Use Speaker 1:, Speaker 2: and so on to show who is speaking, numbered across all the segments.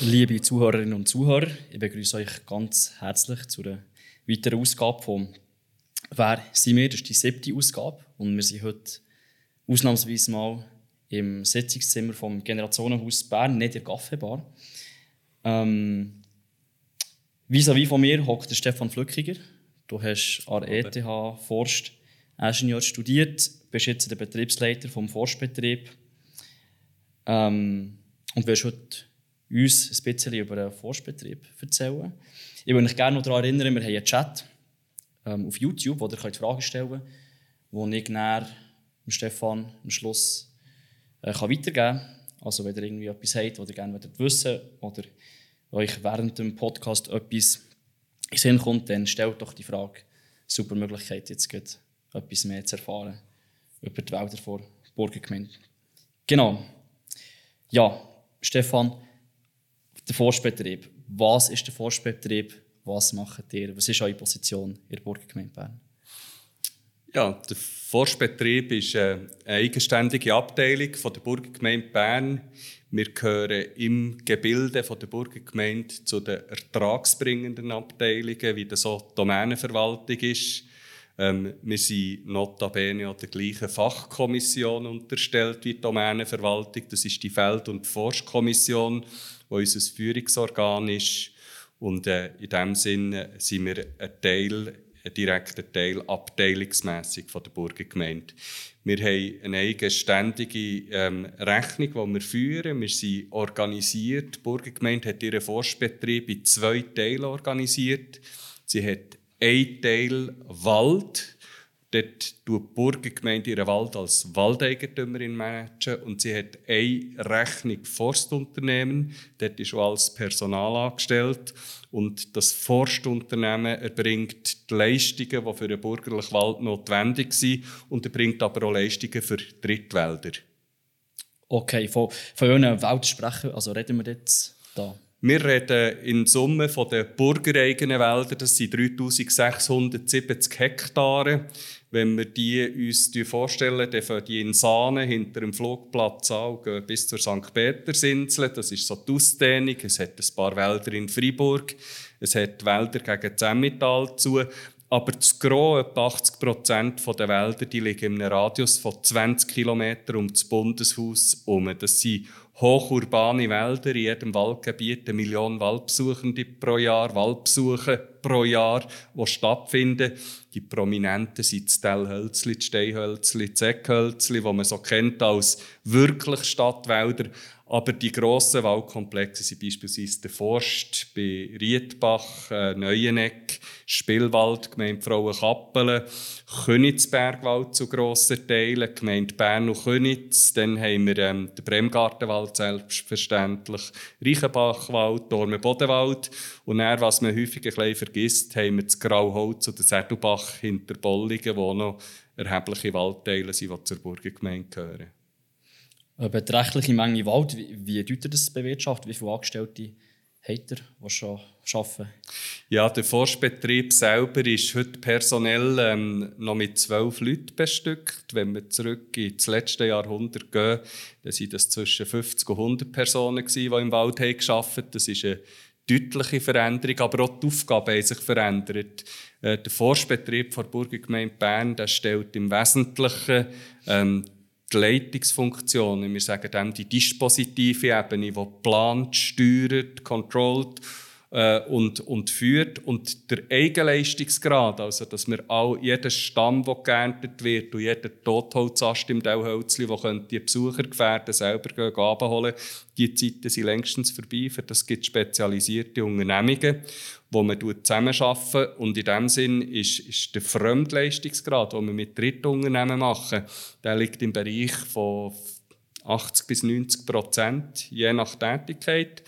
Speaker 1: Liebe Zuhörerinnen und Zuhörer, ich begrüße euch ganz herzlich zu einer weiteren Ausgabe von «Wer sind wir?». Das ist die siebte Ausgabe und wir sind heute ausnahmsweise mal im Sitzungszimmer vom Generationenhaus Bern, nicht in der Kaffeebar. Ähm, vis-à-vis von mir hockt Stefan Flückiger. Du hast an der ETH Forst Ingenieur studiert, bist jetzt der Betriebsleiter vom Forstbetrieb ähm, und wirst heute uns ein bisschen über den Forstbetrieb erzählen. Ich würde mich gerne noch daran erinnern, wir haben einen Chat ähm, auf YouTube, wo ihr Fragen stellen könnt, wo ich dann Stefan am Schluss äh, kann weitergeben kann. Also wenn ihr irgendwie etwas habt, was ihr gerne wissen oder euch während dem Podcast etwas in Sinn kommt, dann stellt doch die Frage. Super Möglichkeit, jetzt etwas mehr zu erfahren über die Wälder vor Burgengemeinde. Genau. Ja, Stefan, der Forstbetrieb. Was ist der Forstbetrieb? Was macht ihr? Was ist eure Position in der Burgengemeinde Bern?
Speaker 2: Ja, der Forstbetrieb ist eine eigenständige Abteilung von der Burgengemeinde Bern. Wir gehören im Gebilde von der Burgengemeinde zu den ertragsbringenden Abteilungen, wie das so Domänenverwaltung ist. Ähm, wir sind notabene auch der gleichen Fachkommission unterstellt wie die Domänenverwaltung. Das ist die Feld- und Forstkommission wo unser Führungsorgan ist. Und äh, in diesem Sinne sind wir ein Teil, ein direkter Teil abteilungsmässig von der Burgergemeinde. Wir haben eine eigenständige ähm, Rechnung, die wir führen. Wir sind organisiert. Die Burgergemeinde hat ihren Forstbetrieb in zwei Teile organisiert. Sie hat einen Teil Wald, Dort tut die Burgergemeinde ihren Wald als Waldeigentümerin managen und sie hat eine Rechnung Forstunternehmen. Dort ist schon als Personal angestellt. Und das Forstunternehmen erbringt die Leistungen, die für den bürgerlichen Wald notwendig sind und erbringt aber auch Leistungen für Drittwälder.
Speaker 1: Okay, von, von welchen Wald sprechen also reden wir jetzt da?
Speaker 2: Wir reden in Summe von den bürgereigenen Wäldern, das sind 3670 Hektare. Wenn wir die uns vorstellen, dann fangen die in Sahne hinter dem Flugplatz an bis zur St. Petersinsel. Das ist so die Ausdehnung. Es hat ein paar Wälder in Freiburg. Es hat Wälder gegen Zemmital zu. Aber das Gros, etwa 80 Prozent der Wälder, die liegen in einem Radius von 20 Kilometern um das Bundeshaus herum. Das sind hochurbane Wälder, in jedem Waldgebiet eine Million Waldbesuchende pro Jahr, Waldbesuche pro Jahr, die stattfinden. Die Prominenten sind das Tellhölzli, das Steinhölzli, das Eckhölzli, die man so kennt als wirklich Stadtwälder. Aber die grossen Waldkomplexe sind beispielsweise der Forst bei Riedbach, äh, Neueneck, Spielwald, Gemeinde Frauenkappelen, Königsbergwald zu grossen Teilen, Gemeinde Bern und Könitz. Dann haben wir ähm, den Bremgartenwald selbstverständlich, Reichenbachwald, Dorme-Bodenwald. Und dann, was man häufig ein bisschen vergisst, haben wir das Grauholz und den Sädelbach hinter Bollingen, wo noch erhebliche Waldteile sind, die zur Burgergemeinde gehören.
Speaker 1: Eine beträchtliche Menge Wald, wie, wie deutet das bewirtschaftet? Wie viele Angestellte habt ihr, die schon arbeiten?
Speaker 2: Ja, der Forstbetrieb selber ist heute personell ähm, noch mit zwölf Leuten bestückt. Wenn wir zurück ins letzte Jahrhundert gehen, dann waren das zwischen 50 und 100 Personen, die im Wald haben gearbeitet haben. Das ist eine deutliche Veränderung, aber auch die Aufgaben haben sich verändert. Äh, der Forstbetrieb der Burgergemeinde Bern der stellt im Wesentlichen ähm, die Leitungsfunktionen, wir sagen dem die dispositive Ebene, die plant, steuert, kontrolliert äh, und, und führt. Und der Eigenleistungsgrad, also dass wir all, jeder Stamm, der geerntet wird und jeder Totholzast im Dauhölzli, der die Besucher gefährden, selber gehen, abholen, die Zeiten sind längstens vorbei. Für das gibt spezialisierte Unternehmungen wo man zusammenarbeiten Und in diesem Sinn ist, ist der Fremdleistungsgrad, den wir mit Drittunternehmen machen, der liegt im Bereich von 80 bis 90 Prozent, je nach Tätigkeit.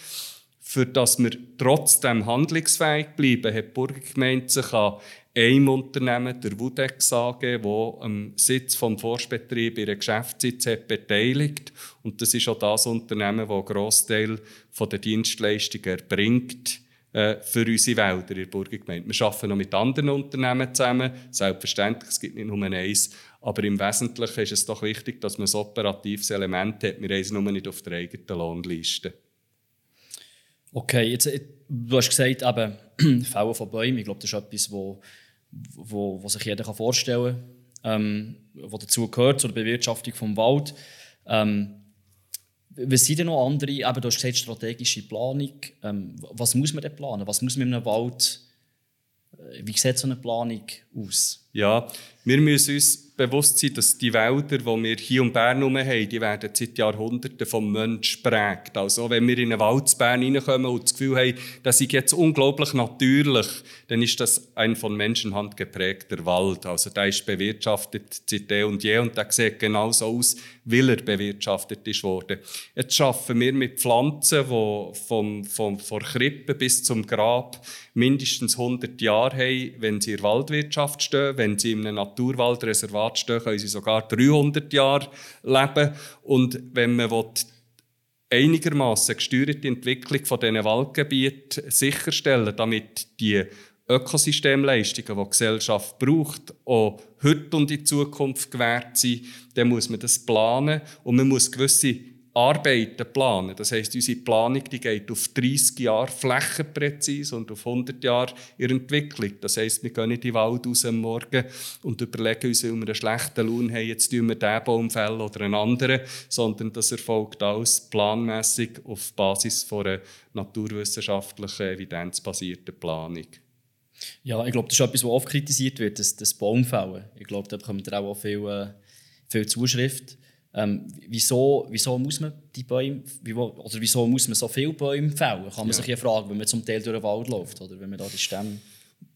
Speaker 2: Für dass wir trotzdem handlungsfähig bleiben, hat die Burgergemeinde sich an einem Unternehmen, der Wudex AG, wo am Sitz vom Forstbetrieb ihren Geschäftssitz hat, beteiligt. Und das ist auch das Unternehmen, das einen Grossteil der Dienstleistungen erbringt für unsere Wälder in der Burgergemeinde. Wir arbeiten noch mit anderen Unternehmen zusammen. Selbstverständlich, es gibt nicht nur eins. Aber im Wesentlichen ist es doch wichtig, dass man ein operatives Element hat. Wir es nur nicht auf der eigenen Lohnliste.
Speaker 1: Okay, jetzt, äh, du hast gesagt, eben, Fällen von Bäumen, ich glaube, das ist etwas, wo, wo, wo sich jeder vorstellen kann, ähm, was dazu gehört, zur Bewirtschaftung des Wald. Ähm, was sind denn noch andere, eben, du hast gesagt, strategische Planung. Ähm, was muss man denn planen? Was muss man in einem Wald, äh, wie sieht so eine Planung aus?
Speaker 2: Ja, wir müssen uns bewusst sein, dass die Wälder, die wir hier um Bern herum haben, die werden seit Jahrhunderten vom Mensch geprägt. Also wenn wir in einen Wald zu Bern reinkommen und das Gefühl haben, das ist jetzt unglaublich natürlich, dann ist das ein von Menschenhand geprägter Wald. Also der ist bewirtschaftet seit eh und je und der sieht genauso aus, weil er bewirtschaftet ist worden. Jetzt schaffen wir mit Pflanzen, die vom, vom, von Krippe bis zum Grab mindestens 100 Jahre haben, wenn sie in der Waldwirtschaft stehen, wenn sie in einem Naturwaldreservat Staat stehen, können sie sogar 300 Jahre leben. Und wenn man will, einigermaßen gesteuerte Entwicklung von diesen Waldgebieten sicherstellen, damit die Ökosystemleistungen, die die Gesellschaft braucht, auch heute und in Zukunft gewährt sind, dann muss man das planen und man muss gewisse Arbeiten planen. Das heißt, unsere Planung die geht auf 30 Jahre flächenpräzise und auf 100 Jahre ihre Entwicklung. Das heißt, wir gehen nicht in den Wald raus am Morgen und überlegen uns, weil wir einen schlechten Lohn haben, jetzt tun wir diesen Baum fällen oder einen anderen, sondern das erfolgt alles planmäßig auf Basis einer naturwissenschaftlichen, evidenzbasierten Planung.
Speaker 1: Ja, ich glaube, das ist etwas, was oft kritisiert wird, das, das Baumfällen. Ich glaube, da bekommt ihr auch viel, äh, viel Zuschrift. Ähm, wieso, wieso muss man die Bäume, oder wieso muss man so viele Bäume fällen? Kann man ja. sich ja fragen, wenn man zum Teil durch den Wald läuft oder wenn man da die Stämme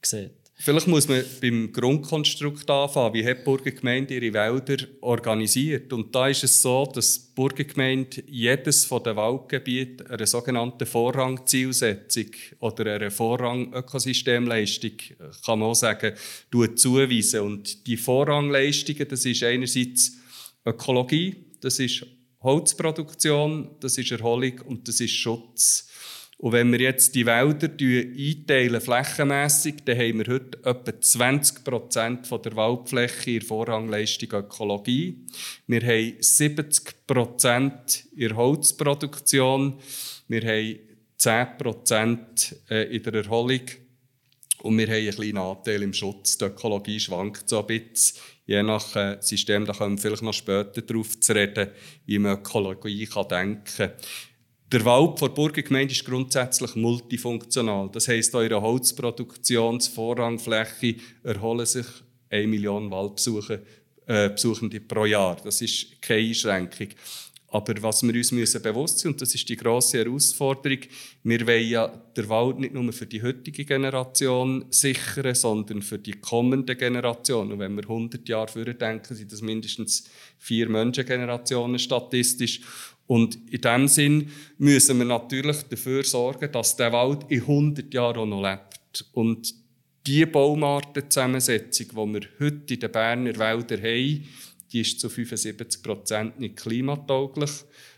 Speaker 1: sieht.
Speaker 2: Vielleicht muss man beim Grundkonstrukt anfangen. Wie hat die Burgergemeinde ihre Wälder organisiert? Und da ist es so, dass die Burgergemeinde jedes von den Waldgebieten einer sogenannten Vorrangzielsetzung oder einer Vorrang-Ökosystemleistung, kann man auch sagen, zuweisen. Und die Vorrangleistungen, das ist einerseits Ökologie, das ist Holzproduktion, das ist Erholung und das ist Schutz. Und wenn wir jetzt die Wälder einteilen, flächenmässig, dann haben wir heute etwa 20 Prozent der Waldfläche in Vorrangleistung Ökologie. Wir haben 70 Prozent in Holzproduktion. Wir haben 10 Prozent äh, in der Erholung. Und wir haben einen kleinen Anteil im Schutz. Die Ökologie schwankt so ein bisschen je nach äh, System, da kommen wir vielleicht noch später darauf zu reden, wie man Ökologie kann denken kann. Der Wald der Burgergemeinde ist grundsätzlich multifunktional. Das heisst, eure Holzproduktionsvorrangfläche erholen sich 1 Million Waldbesucher äh, Besuchende pro Jahr. Das ist keine Einschränkung. Aber was wir uns müssen bewusst sind, und das ist die grosse Herausforderung, wir wollen ja den Wald nicht nur für die heutige Generation sichern, sondern für die kommende Generation. Und wenn wir 100 Jahre vorher denken, sind das mindestens vier Menschengenerationen statistisch. Und in diesem Sinn müssen wir natürlich dafür sorgen, dass der Wald in 100 Jahren auch noch lebt. Und die Baumartenzusammensetzung, die wir heute in den Berner Wäldern haben, die ist zu 75 Prozent nicht klimatauglich.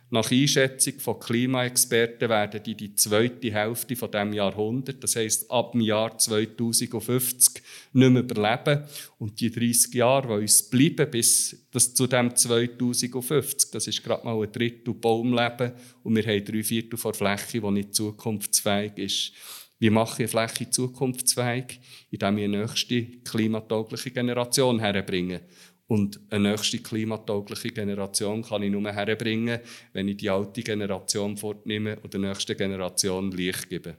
Speaker 2: Nach Einschätzung von Klimaexperten werden die die zweite Hälfte von dem Jahrhundert, das heißt ab dem Jahr 2050, nicht mehr überleben. Und die 30 Jahre, die uns bleiben bis das zu dem 2050, das ist gerade mal ein Drittel Baumleben und wir haben drei Viertel von Fläche, die nicht zukunftsfähig ist. Wie mache ich eine Fläche zukunftsfähig? Indem ich eine nächste klimataugliche Generation herbringe. Und eine nächste klimataugliche Generation kann ich nur herbringen, wenn ich die alte Generation fortnehme und der nächsten Generation Licht gebe.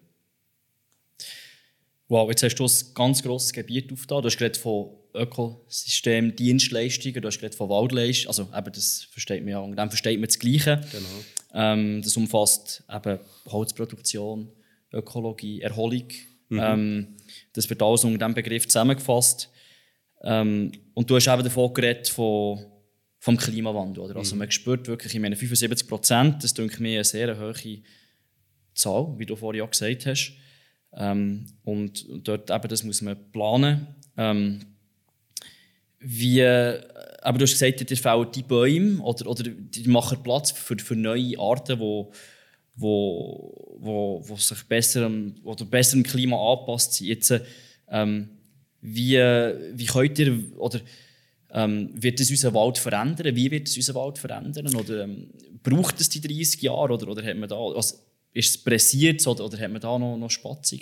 Speaker 1: Wow, jetzt hast du ein ganz grosses Gebiet aufgetan. Du hast gerade von Ökosystem, Dienstleistungen, du hast gerade von Waldleistungen. Also eben, das versteht man ja, und dann versteht man das Gleiche. Genau. Ähm, das umfasst eben Holzproduktion, Ökologie, Erholung. Mhm. Ähm, das wird alles unter diesem Begriff zusammengefasst. Ähm, und du hast eben davon geredet, von, vom Klimawandel. Oder? Also mhm. man spürt wirklich, ich meine 75 Prozent, das denke mir eine sehr hohe Zahl, wie du vorhin auch gesagt hast. Ähm, und dort eben, das muss man planen. Ähm, wie, aber du hast gesagt, dir fehlen die Bäume oder, oder die machen Platz für, für neue Arten, die wo, wo, wo sich besser oder besser im Klima anpasst sind. Jetzt, ähm, wie, wie könnt ihr oder ähm, wird es unseren Wald verändern? Wie wird es unseren Wald verändern? Oder ähm, braucht es die 30 Jahre oder, oder hat man da, also, ist es pressiert oder, oder hat man da noch, noch Spatzung?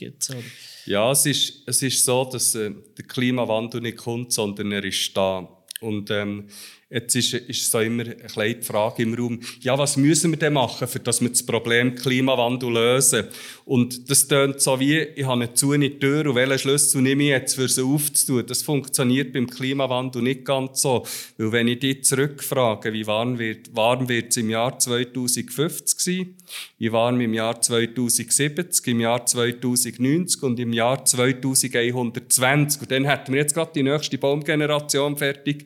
Speaker 2: Ja, es ist, es ist so, dass äh, der Klimawandel nicht kommt, sondern er ist da. Und ähm, Jetzt ist, ist so immer ein die Frage im Raum, ja, was müssen wir denn machen, für dass wir das Problem Klimawandel lösen? Und das tönt so wie, ich habe eine zu in die Tür und welchen Schlüssel nehme ich jetzt, für sie aufzutun? Das funktioniert beim Klimawandel nicht ganz so. Weil wenn ich dich zurückfrage, wie warm wird, warm wird es im Jahr 2050 sein, wie warm im Jahr 2070, im Jahr 2090 und im Jahr 2120, und dann hätten wir jetzt gerade die nächste Baumgeneration fertig,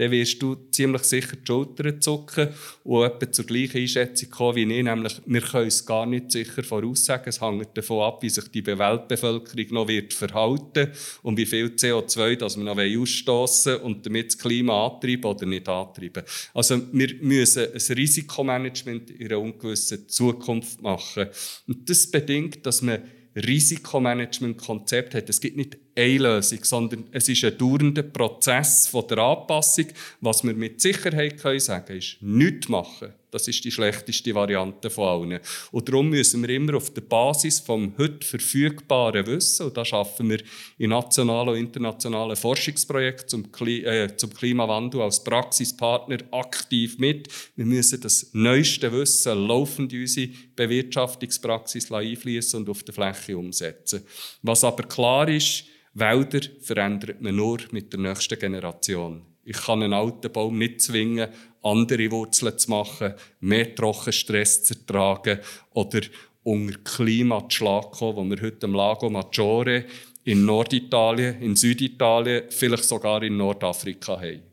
Speaker 2: dann wirst du ziemlich sicher die Schultern zucken und etwa zur gleichen Einschätzung kommen wie ich, nämlich wir können es gar nicht sicher voraussagen. Es hängt davon ab, wie sich die Weltbevölkerung noch wird verhalten und wie viel CO2 das wir noch ausstoßen und damit das Klima antreiben oder nicht antreiben. Also wir müssen ein Risikomanagement in einer ungewissen Zukunft machen. Und das bedingt, dass man Risikomanagement-Konzept hat. Es gibt nicht eine Lösung, sondern es ist ein dauernder Prozess von der Anpassung. Was wir mit Sicherheit können sagen ist, nichts machen. Das ist die schlechteste Variante von allen. Und darum müssen wir immer auf der Basis vom heute verfügbaren Wissen, und da schaffen wir in nationalen und internationalen Forschungsprojekten zum, Kli äh, zum Klimawandel als Praxispartner aktiv mit. Wir müssen das neueste Wissen laufend in unsere Bewirtschaftungspraxis einfließen und auf der Fläche umsetzen. Was aber klar ist, Wälder verändert man nur mit der nächsten Generation. Ich kann einen alten Baum nicht zwingen, andere Wurzeln zu machen, mehr Trockenstress zu ertragen oder unter Klima zu schlagen wo wir heute im Lago Maggiore in Norditalien, in Süditalien, vielleicht sogar in Nordafrika haben.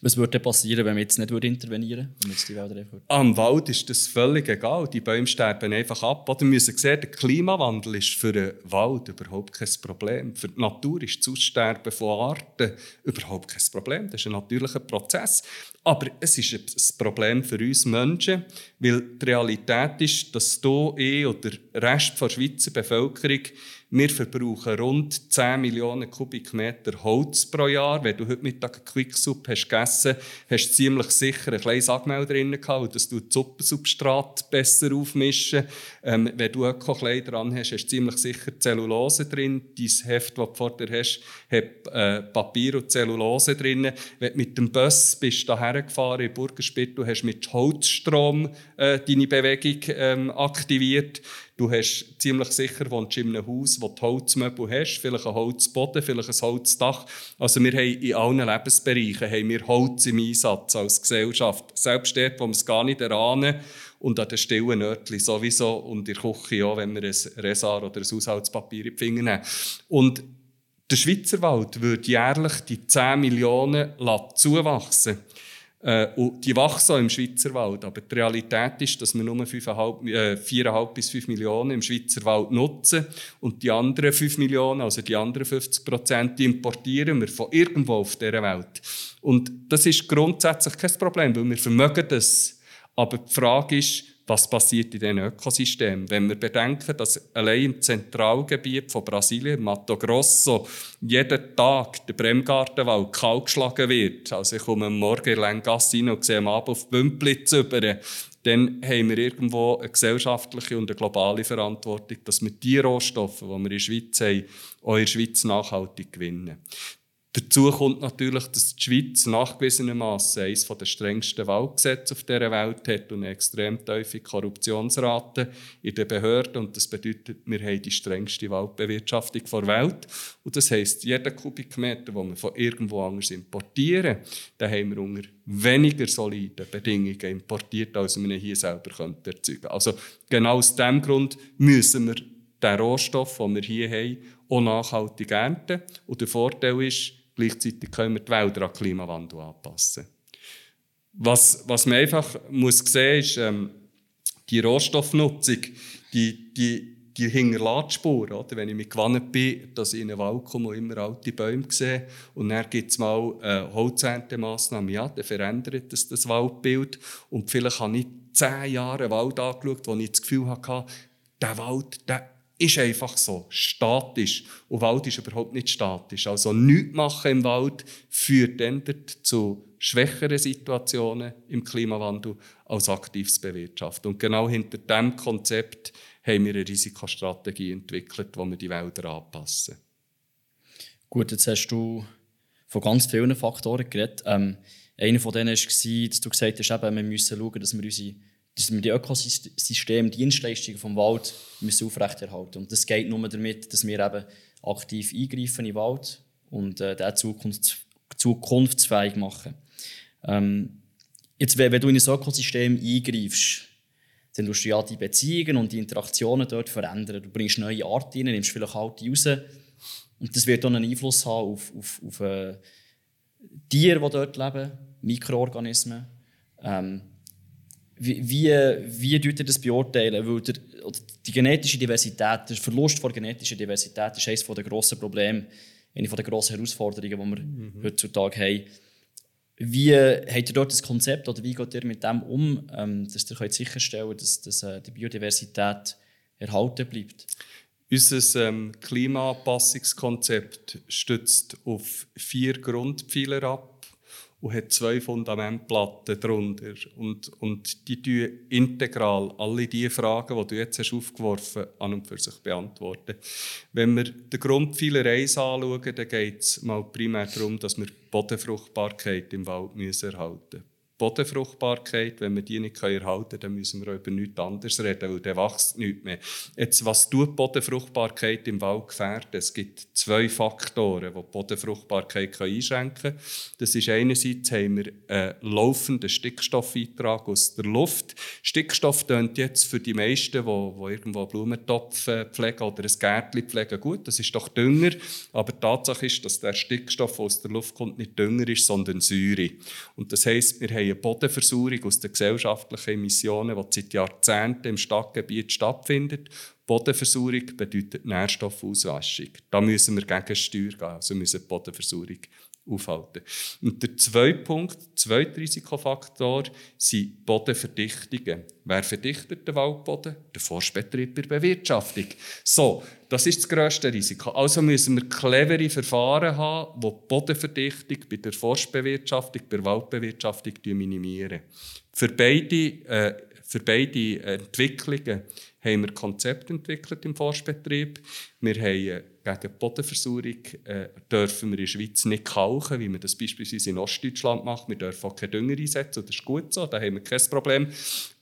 Speaker 1: Was würde passieren, wenn wir jetzt nicht intervenieren
Speaker 2: würden? Am Wald ist das völlig egal. Die Bäume sterben einfach ab. Oder wir müssen sehen, der Klimawandel ist für den Wald überhaupt kein Problem. Für die Natur ist das Aussterben von Arten überhaupt kein Problem. Das ist ein natürlicher Prozess. Aber es ist ein Problem für uns Menschen, weil die Realität ist, dass du, ich oder der Rest der Schweizer Bevölkerung wir verbrauchen rund 10 Millionen Kubikmeter Holz pro Jahr. Wenn du heute Mittag eine Quicksuppe hast gegessen hast, du ziemlich sicher ein kleines Agmel drin gehabt, dass du das Suppensubstrat besser aufmischen. Ähm, wenn du Öko-Kleider dran hast, hast du ziemlich sicher Zellulose drin. Dein Heft, das du vor dir hast, hat äh, Papier und Zellulose drin. Wenn du mit dem Bus bist daher gefahren in Burgerspittel, hast mit Holzstrom äh, deine Bewegung ähm, aktiviert. Du hast ziemlich sicher wohnst in einem Haus, wo du Holzmöbel hast, vielleicht ein Holzboden, vielleicht ein Holzdach. Also wir haben in allen Lebensbereichen haben wir Holz im Einsatz als Gesellschaft. Selbst dort, wo wir es gar nicht erahnen. Und an den stillen Nördli sowieso und in der Küche auch, wenn wir ein Resar oder ein Haushaltspapier in die Finger nehmen. Und der Schweizer Wald würde jährlich die 10 Millionen zuwachsen und die wachsen im Schweizer Wald. Aber die Realität ist, dass wir nur 4,5 äh, bis 5 Millionen im Schweizer Wald nutzen. Und die anderen 5 Millionen, also die anderen 50 Prozent, die importieren wir von irgendwo auf dieser Welt. Und das ist grundsätzlich kein Problem, weil wir vermögen das. Aber die Frage ist, was passiert in diesen Ökosystemen. Wenn wir bedenken, dass allein im Zentralgebiet von Brasilien, Mato Grosso, jeden Tag der Bremgartenwald kalt geschlagen wird, also ich komme Morgen in Lengasse rein und sehe am Abend auf Bümplitz über, dann haben wir irgendwo eine gesellschaftliche und eine globale Verantwortung, dass wir die Rohstoffe, die wir in der Schweiz haben, auch in der Schweiz nachhaltig gewinnen. Dazu kommt natürlich, dass die Schweiz nachgewiesenermaßen eines der strengsten Waldgesetze auf dieser Welt hat und eine extrem tiefe Korruptionsrate in den Behörden. Und das bedeutet, wir haben die strengste Waldbewirtschaftung der Welt. Und das heisst, jeder Kubikmeter, den wir von irgendwo anders importieren, den haben wir unter weniger soliden Bedingungen importiert, als wir ihn hier selber erzeugen könnten. Also genau aus diesem Grund müssen wir den Rohstoff, den wir hier haben, auch nachhaltig ernten. Und der Vorteil ist, Gleichzeitig können wir die Wälder an den Klimawandel anpassen. Was, was man einfach muss sehen ist, ähm, die Rohstoffnutzung, die, die, die hinterlässt. Oder? Wenn ich mich gewannet bin, dass ich in einen Wald komme und immer alte Bäume sehe und dann gibt es mal eine Holzerntemaßnahme, ja, dann verändert das, das Waldbild und vielleicht habe ich zehn Jahre einen Wald angeschaut, wo ich das Gefühl hatte, der Wald, der ist einfach so, statisch. Und Wald ist überhaupt nicht statisch. Also nichts machen im Wald führt dann zu schwächeren Situationen im Klimawandel als aktives Bewirtschaften. Und genau hinter diesem Konzept haben wir eine Risikostrategie entwickelt, wo wir die Wälder anpassen.
Speaker 1: Gut, jetzt hast du von ganz vielen Faktoren geredet. Ähm, einer von denen war, dass du gesagt hast, eben, wir müssen schauen, dass wir unsere dass wir die Ökosysteme, Dienstleistungen vom Wald müssen aufrechterhalten Und das geht nur damit, dass wir eben aktiv eingreifen in den Wald und äh, den zukunfts zukunftsfähig machen. Ähm, jetzt, wenn, wenn du in ein Ökosystem eingreifst, dann tust du ja die Beziehungen und die Interaktionen dort verändern. Du bringst neue Arten rein, nimmst vielleicht alte raus. Und das wird dann einen Einfluss haben auf, auf, auf äh, Tiere, die dort leben, Mikroorganismen. Ähm, wie, wie, wie ihr das beurteilen? Weil der, die genetische Diversität, der Verlust von genetischer Diversität ist eines der grossen Probleme, eine der grossen Herausforderungen, die wir mhm. heutzutage haben. Wie habt ihr dort das Konzept oder wie geht ihr mit dem um, ähm, dass ihr könnt sicherstellen könnt, dass, dass äh, die Biodiversität erhalten bleibt?
Speaker 2: Unser ähm, Klimaanpassungskonzept stützt auf vier Grundpfeiler ab und hat zwei Fundamentplatten darunter. Und, und die tun integral alle die Fragen, die du jetzt hast aufgeworfen hast, an und für sich beantworten. Wenn wir den Grundpfeiler 1 anschauen, dann geht es mal primär darum, dass wir die Bodenfruchtbarkeit im Wald müssen erhalten müssen. Bodenfruchtbarkeit, wenn wir die nicht erhalten können, dann müssen wir auch über nichts anderes reden, weil dann wächst nichts mehr. Jetzt, was tut Bodenfruchtbarkeit im Wald gefährden? Es gibt zwei Faktoren, die die Bodenfruchtbarkeit einschränken können. Das ist einerseits haben wir einen laufenden Stickstoffeintrag aus der Luft. Stickstoff tönt jetzt für die meisten, die, die irgendwo Blumentopf pflegen oder ein Gärtchen pflegen, gut, das ist doch Dünger. Aber die Tatsache ist, dass der Stickstoff aus der Luft kommt, nicht Dünger ist, sondern Säure. Und das heisst, wir haben eine Bodenversorgung aus den gesellschaftlichen Emissionen, die seit Jahrzehnten im Stadtgebiet stattfindet. Bodenversorgung bedeutet Nährstoffauswaschung. Da müssen wir gegen Steuer gehen, also müssen die Bodenversorgung aufhalten. Und der zweite Punkt, der zweite Risikofaktor, sind Bodenverdichtungen. Wer verdichtet den Waldboden? Der Forstbetrieb bei der Bewirtschaftung. So, das ist das grösste Risiko. Also müssen wir clevere Verfahren haben, die die Bodenverdichtung bei der Forstbewirtschaftung, bei der Waldbewirtschaftung minimieren. Für beide, äh, für beide Entwicklungen haben wir Konzepte entwickelt im Forstbetrieb. Wir haben äh, gegen die Bodenversorgung äh, dürfen wir in der Schweiz nicht kaufen, wie man das beispielsweise in Ostdeutschland macht. Wir dürfen auch keine Dünger einsetzen, das ist gut so, da haben wir kein Problem.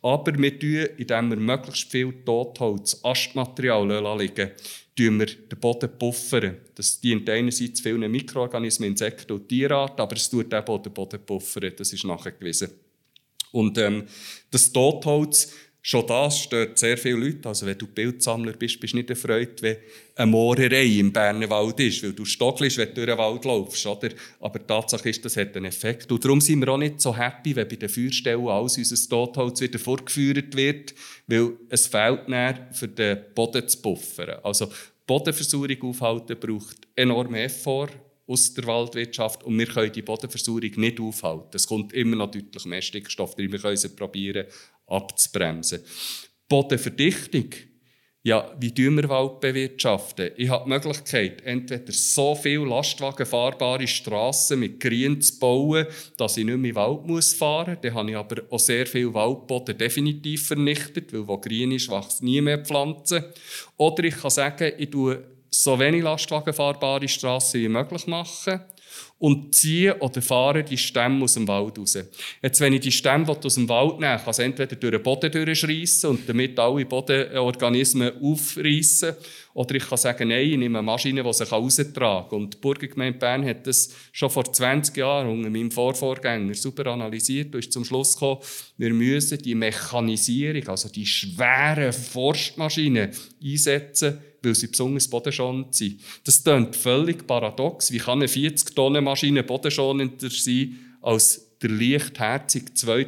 Speaker 2: Aber wir tun, indem wir möglichst viel Totholz, Astmaterial liegen tun wir den Boden puffern. Das dient einerseits vielen Mikroorganismen, Insekten und Tierarten, aber es tut auch den Boden puffern, das ist nachgewiesen. Und ähm, das Totholz Schon das stört sehr viele Leute. Also wenn du Bildsammler bist, bist du nicht erfreut, wenn eine Moorerei im Berner Wald ist, weil du stockelst, wenn du durch den Wald laufst. Oder? Aber die Tatsache ist, das hat einen Effekt. Und darum sind wir auch nicht so happy, wenn bei den Feuerstellen alles unser Totholz wieder vorgeführt wird, weil es fehlt näher für den Boden zu buffern. Also Bodenversuchung aufhalten braucht enormen Effort aus der Waldwirtschaft und wir können die Bodenversuchung nicht aufhalten. Es kommt immer noch deutlich mehr Stickstoff drin. Wir können es probieren, abzubremsen. Bodenverdichtung. Ja, wie tun wir Wald bewirtschaften? Ich habe die Möglichkeit, entweder so viele lastwagenfahrbare Strassen mit Grün zu bauen, dass ich nicht mehr in den Wald muss fahren muss. Dann habe ich aber auch sehr viel Waldboden definitiv vernichtet, weil wo grün ist, wächst nie mehr Pflanzen. Oder ich kann sagen, ich tue so wenig lastwagenfahrbare Strassen wie möglich machen und ziehen oder fahren die Stämme aus dem Wald raus. Jetzt, wenn ich die Stämme aus dem Wald nehme, kann ich entweder durch den Boden durchschreissen und damit alle Bodenorganismen aufreißen, oder ich kann sagen, nein, ich nehme eine Maschine, die sich raustragen kann. Und die Burgergemeinde Bern hat das schon vor 20 Jahren unter meinem Vorvorgänger super analysiert und ist zum Schluss gekommen, wir müssen die Mechanisierung, also die schweren Forstmaschinen einsetzen, weil sie besonders bodenschonend sind. Das klingt völlig paradox. Wie kann eine 40-Tonnen-Maschine bodenschonender sein als der leichtherzige 2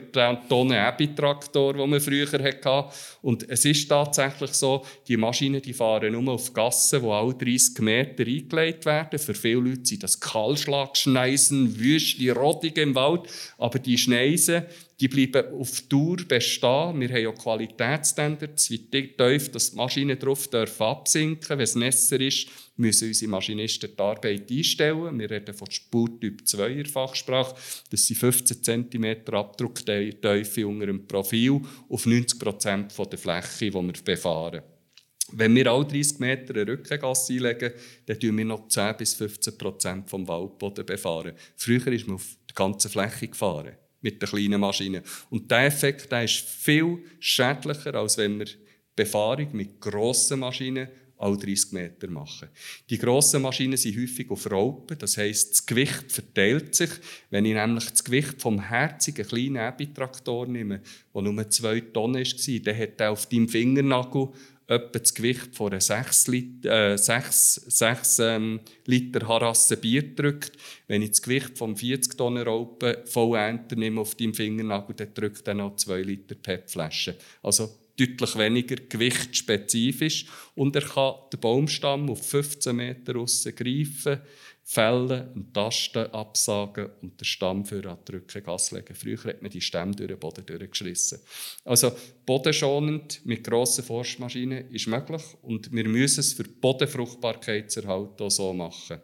Speaker 2: Tonnen Ebi-Traktor, den man früher hatte. Und es ist tatsächlich so, die Maschinen die fahren nur auf Gassen, die alle 30 Meter eingelegt werden. Für viele Leute sind das Kahlschlagschneisen, Wüste, Rottige im Wald. Aber die Schneisen, die bleiben auf Dauer bestehen. Wir haben ja Qualitätsstandards, wie tief dass die Maschinen drauf dürfen absinken Wenn es nässer ist, müssen unsere Maschinisten die Arbeit einstellen. Wir reden von Spurtyp 2 in Fachsprache. Das sind 15 cm Abdrucktiefe unter dem Profil auf 90 Prozent der Fläche, die wir befahren. Wenn wir alle 30 Meter eine Rückengasse einlegen, dann tun wir noch 10 bis 15 Prozent vom Waldboden befahren. Früher ist man auf der ganzen Fläche gefahren mit den kleinen Maschinen. Und der Effekt der ist viel schädlicher, als wenn wir Befahrung mit grossen Maschinen alle 30 Meter machen. Die grossen Maschinen sind häufig auf Raupen, das heisst, das Gewicht verteilt sich. Wenn ich nämlich das Gewicht vom herzigen kleinen Ebitraktor nehme, der nur 2 Tonnen war, dann hat er auf deinem Fingernagel etwa das Gewicht von einer 6 Liter, äh, 6, 6 ähm, Liter Harasse Bier drückt. Wenn ich das Gewicht vom 40 Tonnen Raupen voll nehme auf deinem Fingernagel, dann drückt er noch 2 Liter PET-Flaschen. Also deutlich weniger gewichtspezifisch und er kann den Baumstamm auf 15 Meter aussen greifen, fällen, und Tasten absagen und den Stamm für an die Rückengasse legen. Früher hat man die Stämme durch den Boden durchgeschlissen. Also bodenschonend mit grossen Forstmaschinen ist möglich und wir müssen es für die Bodenfruchtbarkeitserhalt auch so machen.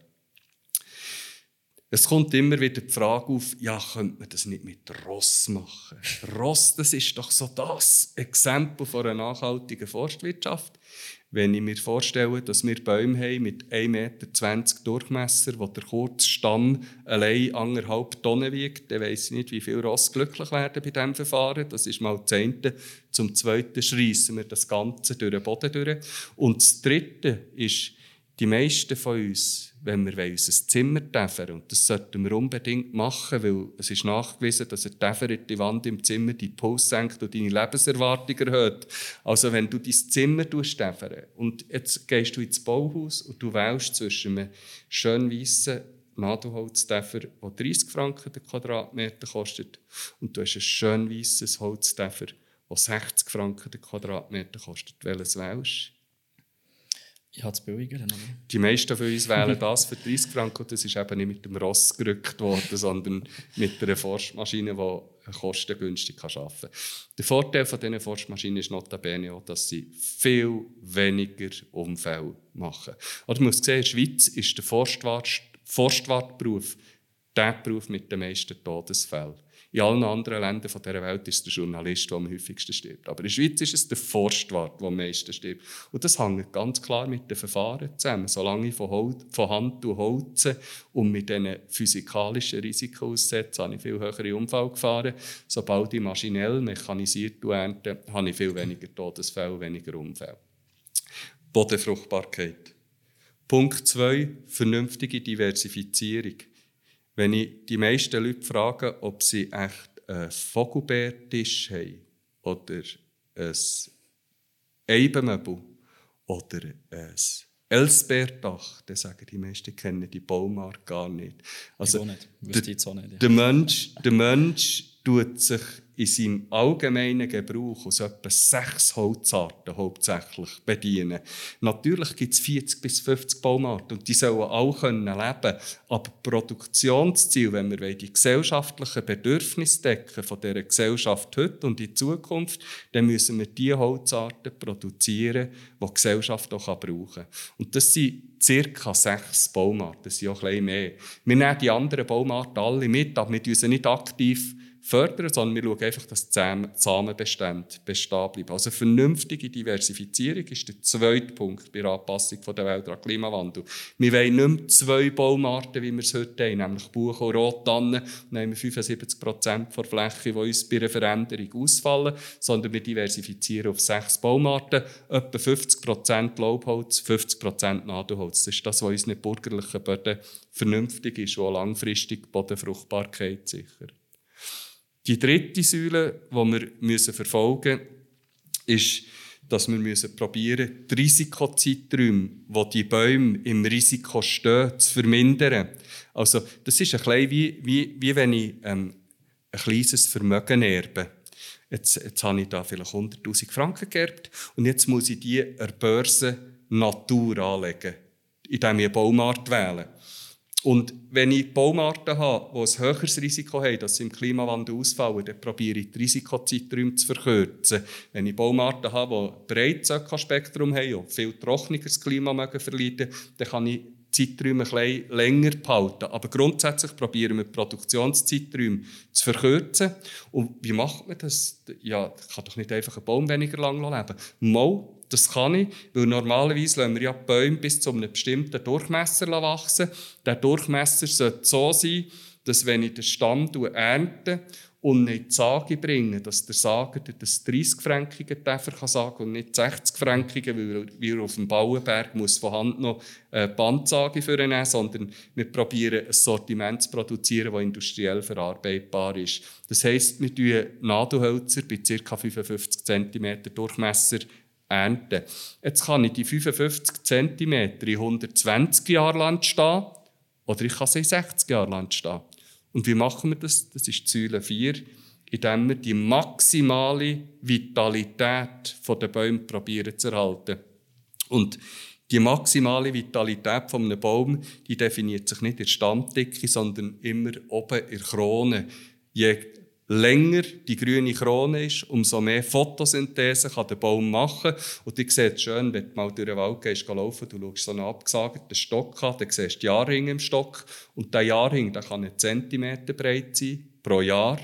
Speaker 2: Es kommt immer wieder die Frage auf, ja, könnte man das nicht mit Ross machen? Ross, das ist doch so das Exempel von einer nachhaltigen Forstwirtschaft. Wenn ich mir vorstelle, dass wir Bäume haben mit 1,20 Meter Durchmesser, wo der kurze Stamm allein anderthalb Tonnen wiegt, dann weiss ich nicht, wie viel Ross glücklich werden bei diesem Verfahren. Das ist mal eine. Zum Zweiten schreissen wir das Ganze durch den Boden durch. Und das Dritte ist, die meisten von uns wenn wir unser Zimmer däfern und das sollten wir unbedingt machen, weil es ist nachgewiesen, dass eine däfferte Wand im Zimmer die Puls senkt und deine Lebenserwartung erhöht. Also wenn du dein Zimmer däffern und jetzt gehst du ins Bauhaus und du wählst zwischen einem schön weißen Nadelholzdäfer, der 30 Franken den Quadratmeter kostet, und du hast ein schön weißes Holzdäfer, das 60 Franken den Quadratmeter kostet. Welches wählst du?
Speaker 1: Ich habe es billiger. Oder?
Speaker 2: Die meisten von uns wählen das für 30 Franken das ist eben nicht mit dem Ross gerückt worden, sondern mit einer Forstmaschine, die kostengünstig arbeiten kann. Der Vorteil von diesen Forstmaschinen ist notabene auch, dass sie viel weniger Unfälle machen. Oder man muss sehen, in der Schweiz ist der Forstwart, Forstwartberuf der Beruf mit den meisten Todesfällen. In allen anderen Ländern dieser Welt ist der Journalist, der am häufigsten stirbt. Aber in der Schweiz ist es der Forstwart, der am meisten stirbt. Und das hängt ganz klar mit den Verfahren zusammen. Solange ich von, Holz, von Hand holze und mit diesen physikalischen Risiken aussetze, habe ich viel höhere Unfallgefahren. Sobald ich maschinell mechanisiert ernte, habe ich viel weniger Todesfälle, weniger Unfälle. Bodenfruchtbarkeit. Punkt 2. Vernünftige Diversifizierung. Wenn ich die meisten Leute frage, ob sie echt einen Vogelbeertisch haben oder ein Eibenmöbel oder ein Elsbeerdach, dann sagen die meisten, kennen die Baumart gar nicht.
Speaker 1: Also, ich nicht. Auch nicht ja.
Speaker 2: der, Mensch, der Mensch tut sich in seinem allgemeinen Gebrauch aus etwa sechs Holzarten hauptsächlich bedienen. Natürlich gibt es 40 bis 50 Baumarten und die sollen leben können Aber Produktionsziel, wenn wir die gesellschaftlichen Bedürfnisse decken von dieser Gesellschaft heute und in Zukunft, dann müssen wir die Holzarten produzieren, die die Gesellschaft auch brauchen kann. Und das sind circa sechs Baumarten, das sind auch ein bisschen mehr. Wir nehmen die anderen Baumarten alle mit, aber wir tun sie nicht aktiv fördern, sondern wir schauen einfach, dass die Samenbestände bestehen bleiben. Also vernünftige Diversifizierung ist der zweite Punkt bei der Anpassung der Welt an Klimawandel. Wir wollen nicht mehr zwei Baumarten, wie wir es heute haben, nämlich Buch und Rottannen, und haben wir 75 Prozent der Fläche, die uns bei einer Veränderung ausfallen, sondern wir diversifizieren auf sechs Baumarten, etwa 50 Prozent Laubholz, 50 Prozent Nadelholz. Das ist das, was unseren bürgerlichen Böden vernünftig ist und langfristig Bodenfruchtbarkeit sichert. Die dritte Säule, die wir müssen verfolgen ist, dass wir müssen probieren, die Risikozeiträume, wo die Bäume im Risiko stehen, zu vermindern. Also, das ist ein bisschen wie, wie, wie wenn ich ähm, ein kleines Vermögen erben. Jetzt, jetzt habe ich da vielleicht 100'000 Franken geerbt und jetzt muss ich die an der Börse Natur anlegen, indem ich eine Baumart wähle. Und wenn ich Baumarten habe, die ein höheres Risiko haben, dass sie im Klimawandel ausfallen, dann probiere ich die Risikozeiträume zu verkürzen. Wenn ich Baumarten habe, die breites Ökospektrum haben und viel trockeneres Klima verleiden, dann kann ich Zeiträume ein länger behalten. Aber grundsätzlich probieren wir die Produktionszeiträume zu verkürzen. Und wie macht man das? Ja, ich kann doch nicht einfach einen Baum weniger lang leben. Mal, das kann ich, weil normalerweise lassen wir ja Bäume bis zu einem bestimmten Durchmesser wachsen. Der Durchmesser sollte so sein, dass wenn ich den Stamm ernte und nicht die Sage bringen, dass der Sager das 30-fränkige Täfer kann sagen und nicht 60-fränkige, weil wir auf dem Bauenberg muss von Hand noch eine Bandsage vornehmen, sondern wir probieren ein Sortiment zu produzieren, das industriell verarbeitbar ist. Das heisst, wir ernten Nadelhölzer bei ca. 55 cm Durchmesser ernten. Jetzt kann ich die 55 cm in 120 Jahren Land stehen oder ich kann sie in 60 Jahren Land stehen. Und wie machen wir das? Das ist Säule 4, indem wir die maximale Vitalität der Bäume probieren zu erhalten. Und die maximale Vitalität von einem Baum, die definiert sich nicht in der Stammdicke, sondern immer oben in der Krone. Je länger die grüne Krone ist, umso mehr Photosynthese kann der Baum machen. Und du siehst schön, wenn du mal durch den Wald gehst, laufen, du schaust so einen abgesagten Stock an, dann siehst du die Jahrringe im Stock. Und der Jahrring der kann einen Zentimeter breit sein pro Jahr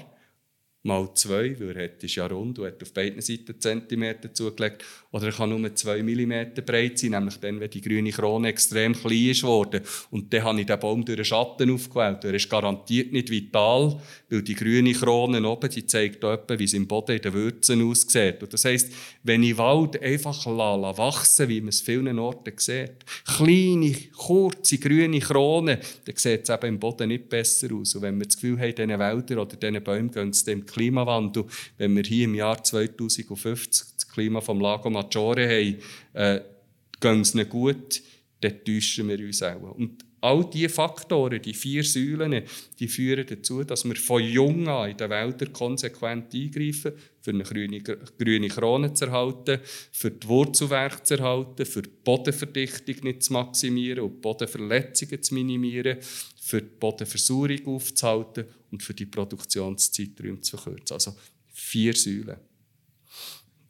Speaker 2: mal zwei, weil er ist ja rund und hat auf beiden Seiten Zentimeter zugelegt. Oder er kann nur zwei Millimeter breit sein, nämlich dann, wenn die grüne Krone extrem klein ist worden. Und dann habe ich den Baum durch den Schatten aufgewählt. Er ist garantiert nicht vital, weil die grüne Krone oben, die zeigt etwa, wie es im Boden in den Würzen aussieht. Und das heisst, wenn ich Wald einfach lasse, wachsen, wie man es vielen Orten sieht, kleine, kurze, grüne Krone, dann sieht es eben im Boden nicht besser aus. Und wenn wir das Gefühl haben, diesen Wäldern oder diesen Bäumen gehen es dem Klimawandel, wenn wir hier im Jahr 2050 das Klima vom Lago Maggiore haben, äh, gehen es nicht gut, dann täuschen wir uns auch. Und all diese Faktoren, die vier Säulen, die führen dazu, dass wir von jung an in den Wäldern konsequent eingreifen, für eine grüne, grüne Krone zu erhalten, für die Wurzelwerke zu erhalten, für die Bodenverdichtung nicht zu maximieren und Bodenverletzungen zu minimieren, für die Bodenversauerung aufzuhalten und für die Produktionszeiträume zu verkürzen. Also vier Säulen.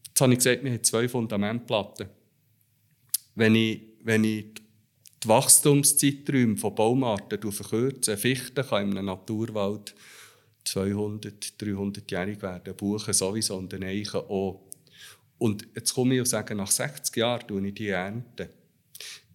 Speaker 2: Jetzt habe ich gesagt, wir haben zwei Fundamentplatten. Wenn ich, wenn ich die Wachstumszeiträume von Baumarten verkürze, eine Fichte kann in einem Naturwald 200, 300-jährig werden, Buchen sowieso und eine Eiche auch. Und jetzt komme ich und sage, nach 60 Jahren tue ich die Ernte.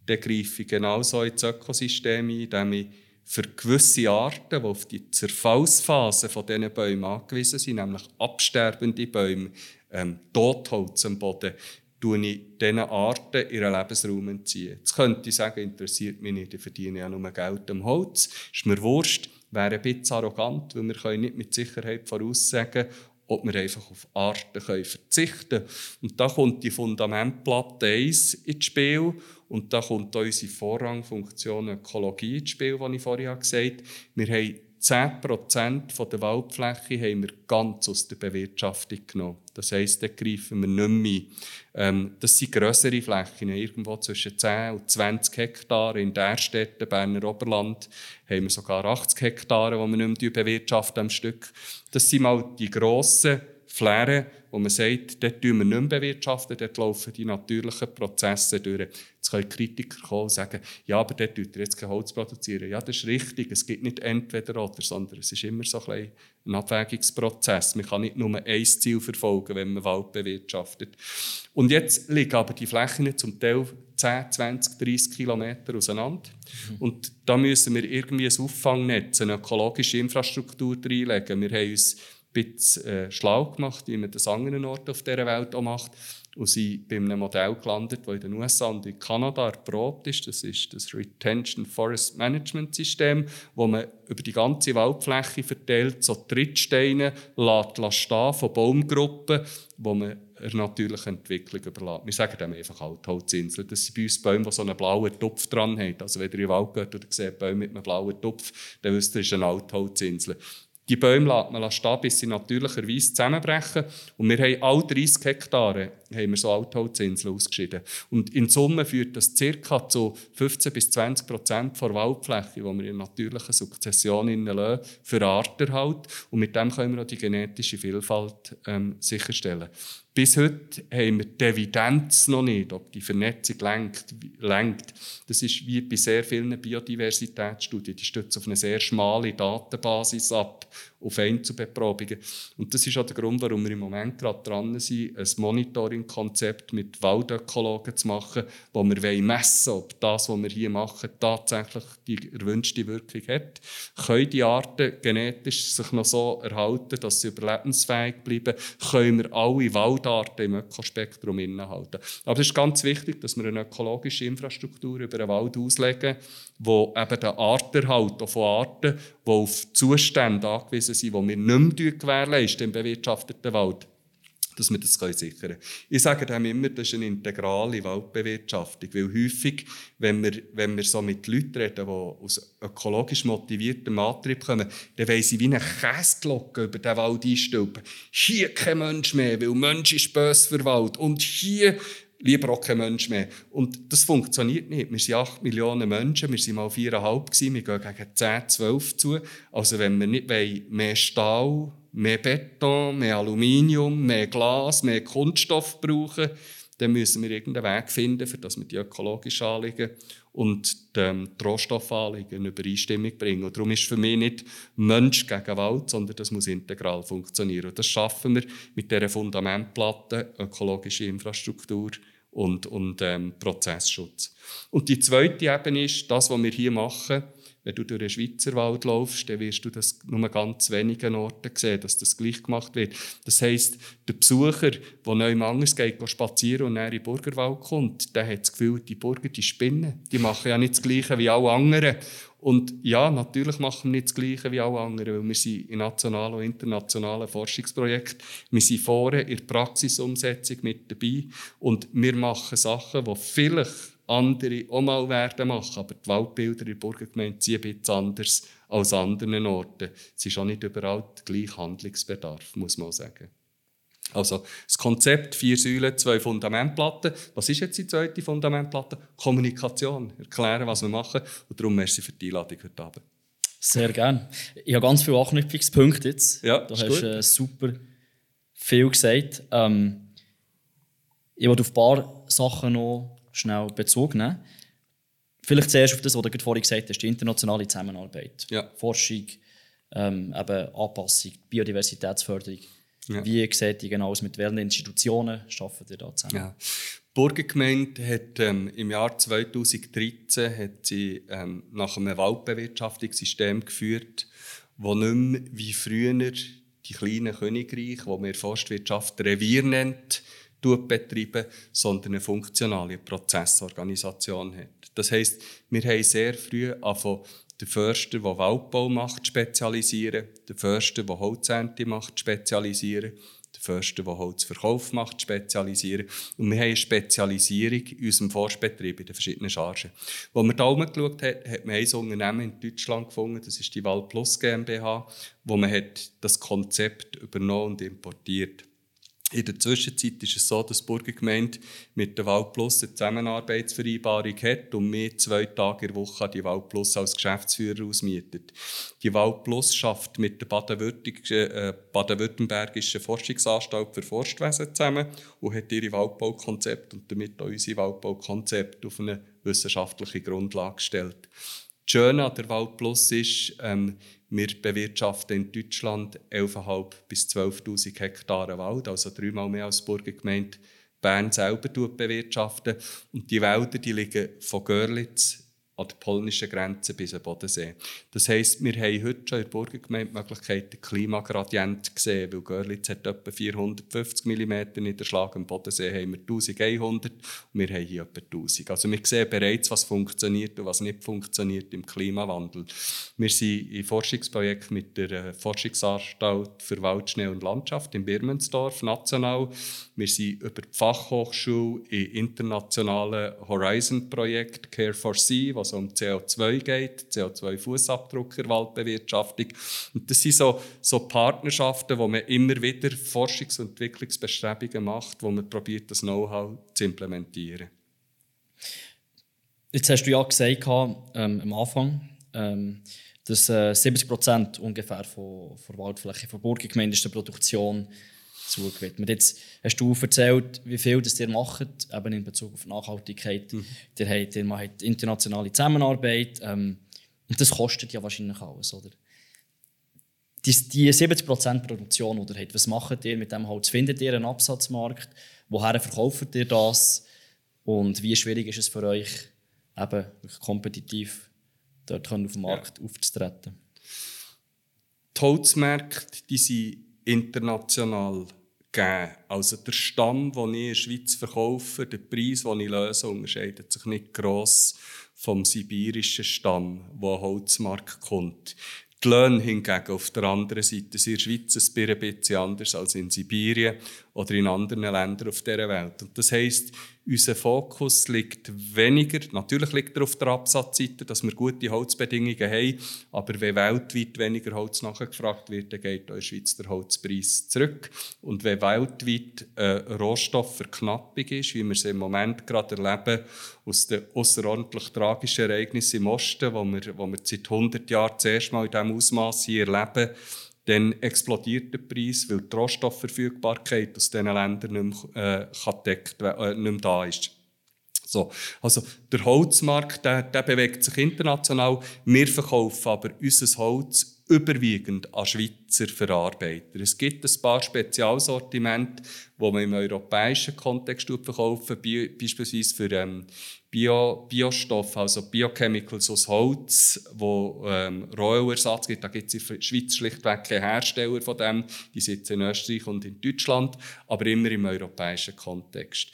Speaker 2: Dann greife ich genauso ins Ökosystem ein, indem ich für gewisse Arten, die auf die Zerfallsphase von diesen Bäumen angewiesen sind, nämlich absterbende Bäume, ähm, Totholz am Boden, tue ich diesen Arten ihren Lebensraum entziehen. Jetzt könnte ich sagen, interessiert mich nicht, ich verdiene ja nur Geld am Holz, ist mir wurscht, wäre ein bisschen arrogant, weil wir können nicht mit Sicherheit voraussagen, ob wir einfach auf Arten können verzichten können. Und da kommt die Fundamentplatte 1 ins Spiel und da kommt unsere Vorrangfunktion Ökologie ins Spiel, die ich vorhin gesagt habe. Wir haben 10% der Waldfläche haben wir ganz aus der Bewirtschaftung genommen. Das heisst, da greifen wir nicht mehr ähm, Das sind grössere Flächen, irgendwo zwischen 10 und 20 Hektare. In der Städte, Berner Oberland, haben wir sogar 80 Hektare, die wir nicht mehr bewirtschaften am Stück. Das sind mal die grossen Flären, wo man sagt, dort tun wir nicht mehr bewirtschaften, dort laufen die natürlichen Prozesse durch. Jetzt können Kritiker kommen und sagen, ja, aber dort tut ihr jetzt kein Holz produzieren. Ja, das ist richtig, es gibt nicht entweder oder, sondern es ist immer so ein, ein Abwägungsprozess. Man kann nicht nur ein Ziel verfolgen, wenn man Wald bewirtschaftet. Und jetzt liegen aber die Flächen zum Teil 10, 20, 30 Kilometer auseinander. Mhm. Und da müssen wir irgendwie ein Auffangnetz, eine ökologische Infrastruktur reinlegen. Wir haben uns bisschen äh, schlau gemacht, wie man das an anderen Orten auf dieser Welt auch macht. Und sind bei einem Modell gelandet, das in den USA und in Kanada erprobt ist. Das ist das Retention Forest Management System, wo man über die ganze Waldfläche verteilt so Trittsteine lässt, von Baumgruppen, wo man der natürlichen Entwicklung überlässt. Wir sagen dem einfach Altholzinsel. Das sind bei uns Bäume, die so einen blauen Tupf dran haben. Also wenn ihr in den Wald geht und seht Bäume mit einem blauen Tupf, dann wisst ihr, das ist eine Altholzinsel. Die Bäume lässt man stehen, bis sie natürlicherweise zusammenbrechen. Und wir haben alle 30 Hektare haben wir so Altholzinseln ausgeschieden. Und in Summe führt das ca. zu 15 bis 20 Prozent der Waldfläche, die wir in natürlicher Sukzession lassen, für Arterhalt. Und mit dem können wir auch die genetische Vielfalt ähm, sicherstellen. Bis heute haben wir die Evidenz noch nicht, ob die Vernetzung lenkt. Das ist wie bei sehr vielen Biodiversitätsstudien. Die stützen auf eine sehr schmale Datenbasis ab, auf Einzelbeprobungen. Und das ist auch der Grund, warum wir im Moment gerade dran sind, ein Monitoring-Konzept mit Waldökologen zu machen, wo wir messen wollen, ob das, was wir hier machen, tatsächlich die erwünschte Wirkung hat. Können die Arten genetisch sich noch so erhalten, dass sie überlebensfähig bleiben? Können wir alle Waldarten im Ökospektrum innehalten? Aber es ist ganz wichtig, dass wir eine ökologische Infrastruktur über den Wald auslegen, wo eben der Arterhalt von Arten, die auf Zustände angewiesen sind, die wir nicht mehr gewährleisten im bewirtschafteten Wald, dass wir das sichern können. Ich sage dem immer, das ist eine integrale Waldbewirtschaftung, weil häufig, wenn wir, wenn wir so mit Leuten reden, die aus ökologisch motiviertem Antrieb kommen, dann wollen sie wie eine Käseglocke über den Wald einstülpen. Hier kein Mensch mehr, weil Mensch ist böse für Wald. Und hier lieber auch kein Mensch mehr. Und das funktioniert nicht. Wir sind 8 Millionen Menschen, wir sind mal 4,5 gewesen, wir gehen gegen 10, 12 zu. Also wenn wir nicht mehr Stahl, mehr Beton, mehr Aluminium, mehr Glas, mehr Kunststoff brauchen, dann müssen wir irgendeinen Weg finden, für dass wir die ökologischen Anliegen und die, die Rohstoffanliegen in Übereinstimmung bringen. Und darum ist für mich nicht Mensch gegen Wald, sondern das muss integral funktionieren. Und das schaffen wir mit dieser Fundamentplatte ökologische Infrastruktur und, und ähm, Prozessschutz. Und die zweite Ebene ist das, was wir hier machen, wenn du durch den Schweizer Wald laufst, dann wirst du das nur ganz wenigen Orten sehen, dass das gleich gemacht wird. Das heisst, der Besucher, der neu anders geht, spazieren und in den Burgerwald kommt, der hat das Gefühl, die Burger, die spinnen. Die machen ja nicht das Gleiche wie alle anderen. Und ja, natürlich machen wir nicht das Gleiche wie alle anderen, weil wir sind in nationalen und internationalen Forschungsprojekten. Wir sind vorne in der Praxisumsetzung mit dabei und wir machen Sachen, die vielleicht andere auch mal werden machen. Aber die Waldbilder in der Burgergemeinde sind ein bisschen anders als an anderen Orten. Es ist auch nicht überall der gleiche Handlungsbedarf, muss man sagen. Also das Konzept, vier Säulen, zwei Fundamentplatten. Was ist jetzt die zweite Fundamentplatte? Kommunikation. Erklären, was wir machen. Und darum merci für die Einladung heute Abend.
Speaker 1: Sehr gerne. Ich habe ganz viele Anknüpfungspunkte jetzt.
Speaker 2: Ja,
Speaker 1: du hast äh, super viel gesagt. Ähm, ich wollte auf ein paar Sachen noch schnell Bezug nehmen. Vielleicht zuerst auf das, was du vorhin gesagt hast, die internationale Zusammenarbeit.
Speaker 2: Ja.
Speaker 1: Forschung, ähm, eben Anpassung, Biodiversitätsförderung. Ja. Wie sieht die genau aus? Mit welchen Institutionen arbeiten ihr da zusammen?
Speaker 2: Ja. Die Burgergemeinde hat ähm, im Jahr 2013 hat sie, ähm, nach einem Waldbewirtschaftungssystem geführt, wo nicht mehr wie früher die kleinen Königreiche, die man Forstwirtschaft Revier nennt, betreiben, sondern eine funktionale Prozessorganisation hat. Das heißt, wir haben sehr früh angefangen, den Förster, der Waldbau macht, spezialisieren, den Förster, der Holzernte macht, spezialisieren, den Förster, der Holzverkauf macht, spezialisieren. Und wir haben eine Spezialisierung in unserem Forstbetrieb in den verschiedenen Chargen. Als wir da umgeschaut haben, hat man ein Unternehmen in Deutschland gefunden, das ist die Waldplus GmbH, wo man hat das Konzept übernommen und importiert hat. In der Zwischenzeit ist es so, dass die Burgergemeinde mit der Waldplus eine Zusammenarbeitsvereinbarung hat und mir zwei Tage in der Woche die Waldplus als Geschäftsführer ausmietet. Die Waldplus schafft mit der äh, Baden-Württembergischen Forschungsanstalt für Forstwesen zusammen und hat ihre Waldbaukonzept und damit auch unsere Waldbaukonzept auf eine wissenschaftliche Grundlage gestellt. Das Schöne an der Waldplus ist, ähm, wir bewirtschaften in Deutschland 11.500 bis 12.000 Hektare Wald, also dreimal mehr als die Burgergemeinde Bern selber bewirtschaften. Und die Wälder die liegen von Görlitz an der polnischen Grenze bis zum Bodensee. Das heisst, wir haben heute schon in der Burgergemeinde die Möglichkeit, den Klimagradient zu sehen, weil Görlitz hat etwa 450 mm Niederschlag, am Bodensee haben wir 1100 und wir haben hier etwa 1000. Also wir sehen bereits, was funktioniert und was nicht funktioniert im Klimawandel. Wir sind im Forschungsprojekt mit der äh, Forschungsanstalt für Waldschnee und Landschaft in Birmensdorf national. Wir sind über die Fachhochschule im internationalen Horizon-Projekt Care for Sea, was um CO2 geht, CO2-Fußabdruck in der Waldbewirtschaftung. Und das sind so, so Partnerschaften, wo man immer wieder Forschungs- und Entwicklungsbestrebungen macht, wo man probiert, das Know-how zu implementieren.
Speaker 1: Jetzt hast du ja gesagt ähm, am Anfang, ähm, dass äh, 70 Prozent ungefähr von, von Waldfläche von Burgengemeinde ist der Produktion zugewidmet. Jetzt hast du erzählt, wie viel das ihr macht, eben in Bezug auf Nachhaltigkeit. Mhm. Ihr, habt, ihr macht internationale Zusammenarbeit ähm, und das kostet ja wahrscheinlich alles, oder? Die, die 70% Produktion, die ihr habt, was macht ihr mit dem Holz? Findet ihr einen Absatzmarkt? Woher verkauft ihr das? Und wie schwierig ist es für euch, eben kompetitiv dort auf dem Markt ja. aufzutreten?
Speaker 2: Die Holzmärkte die sind international gegeben. Also der Stamm, den ich in der Schweiz verkaufe, der Preis, den ich löse, unterscheidet sich nicht gross vom sibirischen Stamm, der an Holzmarkt kommt. Die Löhne hingegen auf der anderen Seite sind in der Schweiz ein bisschen anders als in Sibirien oder in anderen Ländern auf dieser Welt. Und das heisst, unser Fokus liegt weniger, natürlich liegt er auf der Absatzseite, dass wir gute Holzbedingungen haben, aber wenn weltweit weniger Holz nachgefragt wird, dann geht auch in der Schweiz der Holzpreis zurück. Und wenn weltweit eine Rohstoffverknappung ist, wie wir sie im Moment gerade erleben, aus den außerordentlich tragischen Ereignissen im Osten, wo wir, wo wir seit 100 Jahren zuerst mal in diesem Ausmaß hier erleben, dann explodiert der Preis, weil die Rohstoffverfügbarkeit aus diesen Ländern nicht mehr, äh, deckt, äh, nicht mehr da ist. So, also der Holzmarkt der, der bewegt sich international. Wir verkaufen aber unser Holz überwiegend an Schweizer Verarbeiter. Es gibt ein paar Spezialsortimente, die man im europäischen Kontext verkaufen, beispielsweise für ähm, Bio, Biostoff, also Biochemicals aus Holz, wo ähm, Rohölersatz gibt. Da gibt es in der Schweiz schlichtweg keine Hersteller von dem. Die sitzen in Österreich und in Deutschland, aber immer im europäischen Kontext.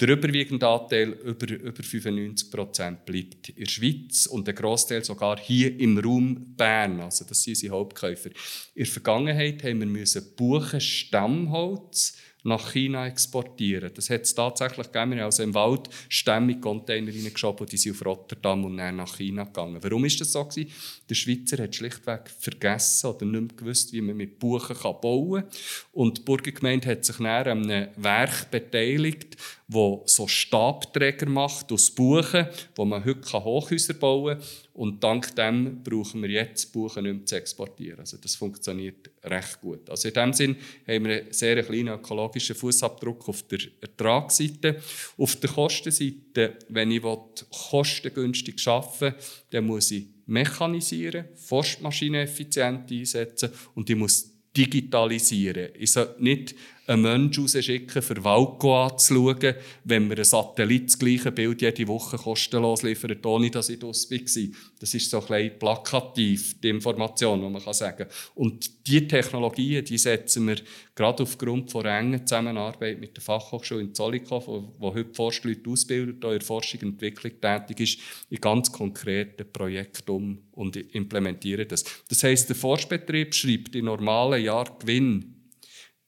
Speaker 2: Der überwiegende Anteil, über, über 95 Prozent, bleibt in der Schweiz und der Großteil sogar hier im Raum Bern. Also das sind unsere Hauptkäufer. In der Vergangenheit haben wir müssen Buchen Stammholz nach China exportieren. Das hat es tatsächlich gegeben. Wir haben also im Wald stämmig Container reingeschoben die sind auf Rotterdam und dann nach China gegangen. Warum ist das so gewesen? Der Schweizer hat schlichtweg vergessen oder nicht mehr gewusst, wie man mit Buchen bauen kann. Und die Burgergemeinde hat sich dann an einem Werk beteiligt, wo so Stabträger macht aus Buchen, wo man heute Hochhäuser bauen kann. Und dank dem brauchen wir jetzt Buchen nicht mehr zu exportieren. Also das funktioniert recht gut. Also in dem Sinn haben wir einen sehr kleinen ökologischen Fußabdruck auf der Ertragsseite. Auf der Kostenseite, wenn ich kostengünstig arbeiten will, dann muss ich mechanisieren, Forstmaschinen effizient einsetzen und ich muss digitalisieren. Ich sollte nicht einen Menschen rausschicken, für Walco anzuschauen, wenn mir ein Satellit das gleiche Bild jede Woche kostenlos liefert, ohne dass ich das war. Das ist so ein bisschen plakativ, die Information, die man sagen kann. Und diese Technologien, die setzen wir gerade aufgrund von engen Zusammenarbeit mit der Fachhochschule in Zollikow, wo, heute Forstleute ausbildet, in der Forschung und Entwicklung tätig ist, in ganz konkreten Projekten um und implementieren das. Das heisst, der Forstbetrieb schreibt in normalen Jahren Gewinn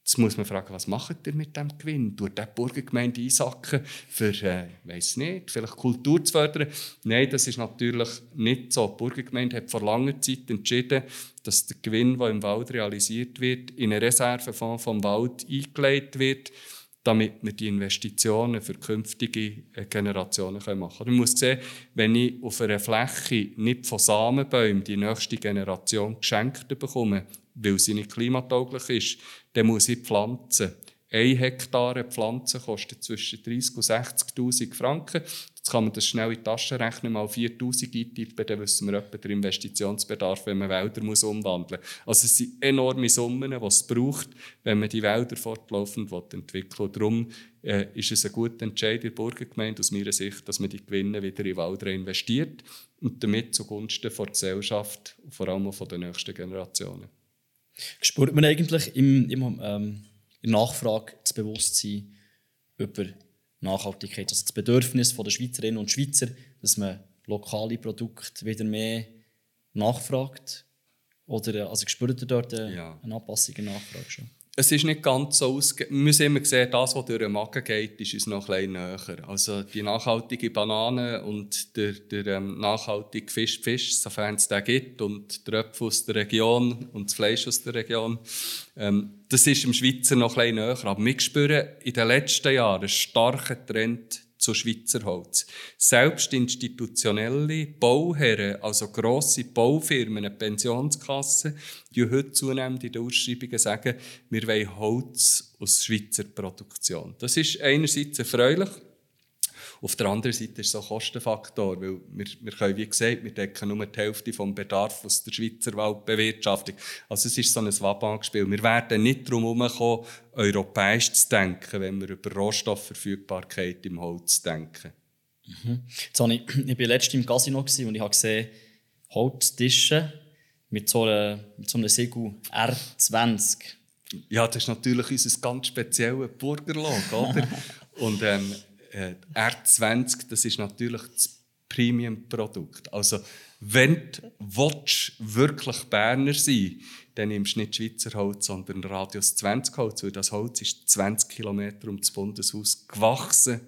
Speaker 2: Jetzt muss man fragen, was macht ihr mit dem Gewinn? Tut der Burgergemeinde einsacken, für, äh, weiß nicht, vielleicht Kultur zu fördern? Nein, das ist natürlich nicht so. Die Burgergemeinde hat vor langer Zeit entschieden, dass der Gewinn, der im Wald realisiert wird, in einen Reservefonds vom Wald eingelegt wird, damit wir die Investitionen für künftige äh, Generationen machen können. Man muss sehen, wenn ich auf einer Fläche nicht von Samenbäumen die nächste Generation geschenkt bekomme, weil sie nicht klimatauglich ist, dann muss ich pflanzen. Ein Hektar Pflanzen kostet zwischen 30.000 und 60.000 Franken. Jetzt kann man das schnell in die Tasche rechnen, mal 4.000 eintippen, dann wissen wir etwa den Investitionsbedarf, wenn man Wälder muss umwandeln muss. Also es sind enorme Summen, die es braucht, wenn man die Wälder fortlaufend entwickeln will. Darum äh, ist es ein guter Entscheid in der Burgergemeinde aus meiner Sicht, dass man die Gewinne wieder in Wälder investiert und damit zugunsten der Gesellschaft, vor allem auch von den nächsten Generationen.
Speaker 1: Spürt man eigentlich im, im, ähm, in der Nachfrage das Bewusstsein über Nachhaltigkeit, also das Bedürfnis der Schweizerinnen und Schweizer, dass man lokale Produkte wieder mehr nachfragt? Oder also spürt ihr dort eine, ja. eine Anpassung in der Nachfrage schon?
Speaker 2: Es ist nicht ganz so ausge... Wir müssen immer sehen, das, was durch den Magen geht, ist uns noch ein bisschen näher. Also die nachhaltige Banane und der, der ähm, nachhaltige Fisch, Fisch, sofern es den gibt, und der Äpfel aus der Region und das Fleisch aus der Region, ähm, das ist im Schweizer noch ein bisschen näher. Aber wir spüren in den letzten Jahren einen starken Trend zu Schweizer Holz. Selbst institutionelle Bauherren, also grosse Baufirmen, Pensionskassen, die heute zunehmend in den Ausschreibungen sagen, wir wollen Holz aus Schweizer Produktion. Das ist einerseits erfreulich, auf der anderen Seite ist es ein Kostenfaktor, weil wir, wir können, wie gesagt, wir decken nur die Hälfte vom Bedarf aus der Schweizer Waldbewirtschaftung. Also es ist so ein Wabanspiel. Wir werden nicht darum herumkommen, europäisch zu denken, wenn wir über Rohstoffverfügbarkeit im Holz denken.
Speaker 1: Mhm. Jetzt habe ich, ich war letztens im Casino und ich habe gesehen, Holztische mit so, einer, mit so einem Segel R20.
Speaker 2: Ja, das ist natürlich unser ganz spezielles Burgerlog, oder? und ähm, äh, R20, das ist natürlich das Premium-Produkt. Also, wenn du wirklich Berner sein dann nimmst du nicht Schweizer Holz, sondern Radius 20 Holz, weil das Holz ist 20 Kilometer um das Bundeshaus gewachsen,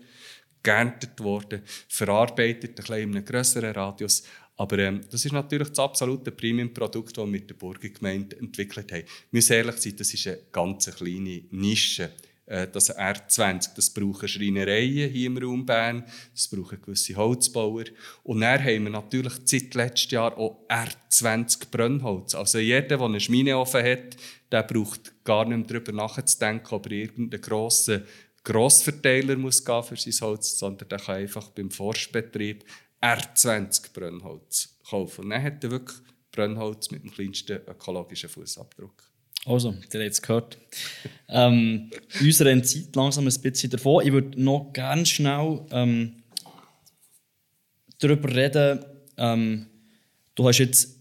Speaker 2: geerntet worden, verarbeitet, ein bisschen in einem grösseren Radius. Aber ähm, das ist natürlich das absolute Premium-Produkt, das wir mit der Burgergemeinde entwickelt haben. Wir müssen ehrlich sein, das ist eine ganz kleine Nische. Äh, das R20. Das brauchen Schreinereien hier im Raum Bern, das brauchen gewisse Holzbauer. Und dann haben wir natürlich seit letztem Jahr auch R20 Brennholz. Also jeder, der eine Schmine offen hat, der braucht gar nicht mehr darüber nachzudenken, ob er irgendeinen grossen Grossverteiler muss gehen für sein Holz, sondern der kann einfach beim Forstbetrieb R20 Brennholz kaufen. Und dann hat er wirklich Brennholz mit dem kleinsten ökologischen Fußabdruck.
Speaker 1: Also, ihr habt es gehört. ähm, unsere Zeit langsam ein bisschen davon. Ich würde noch ganz schnell ähm, darüber reden. Ähm, du hast jetzt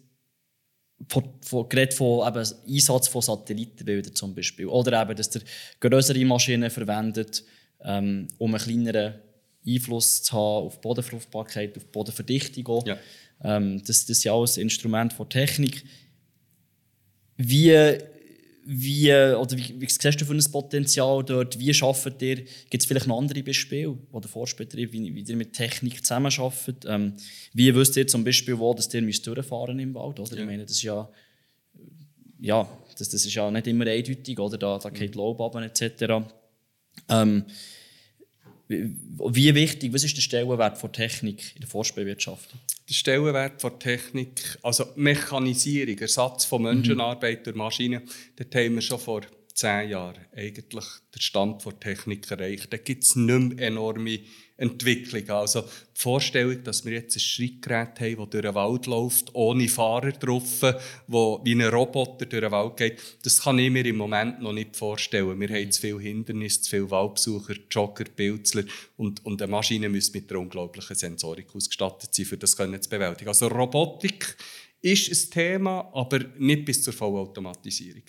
Speaker 1: von, von, geredet von eben Einsatz von Satellitenbildern zum Beispiel. Oder eben, dass ihr größere Maschinen verwendet, ähm, um einen kleineren Einfluss zu haben auf Bodenfruchtbarkeit, auf Bodenverdichtung. Ja. Ähm, das, das ist ja alles Instrument von Technik. Wie wie, oder wie, wie siehst du für ein Potenzial dort? Wie arbeitet ihr? Gibt es vielleicht noch andere Beispiele, wo der Forstbetrieb, wie, wie ihr mit Technik zusammenarbeitet? Ähm, wie wisst ihr zum Beispiel, wo dass ihr müsst durchfahren im Wald? Oder? Ja. Ich meine, das ist ja, ja, das, das ist ja nicht immer eindeutig, oder? Da, da geht mhm. Lob ab etc. Ähm, wie wichtig, was ist der Stellenwert von Technik in der Forstbewirtschaftung?
Speaker 2: Der Stellenwert von Technik, also Mechanisierung, Ersatz von Menschenarbeit mhm. durch Maschinen, dort haben wir schon vor zehn Jahren eigentlich den Stand der Technik erreicht. Da gibt es nicht mehr enorme Entwicklung. Also die Vorstellung, dass wir jetzt ein Schrittgerät haben, das durch den Wald läuft, ohne Fahrer drauf, wo wie ein Roboter durch den Wald geht, das kann ich mir im Moment noch nicht vorstellen. Wir haben zu viele Hindernisse, zu viele Waldbesucher, Jogger, Pilzler und, und eine Maschine muss mit einer unglaublichen Sensorik ausgestattet sein, um das zu bewältigen. Also Robotik ist ein Thema, aber nicht bis zur Vollautomatisierung.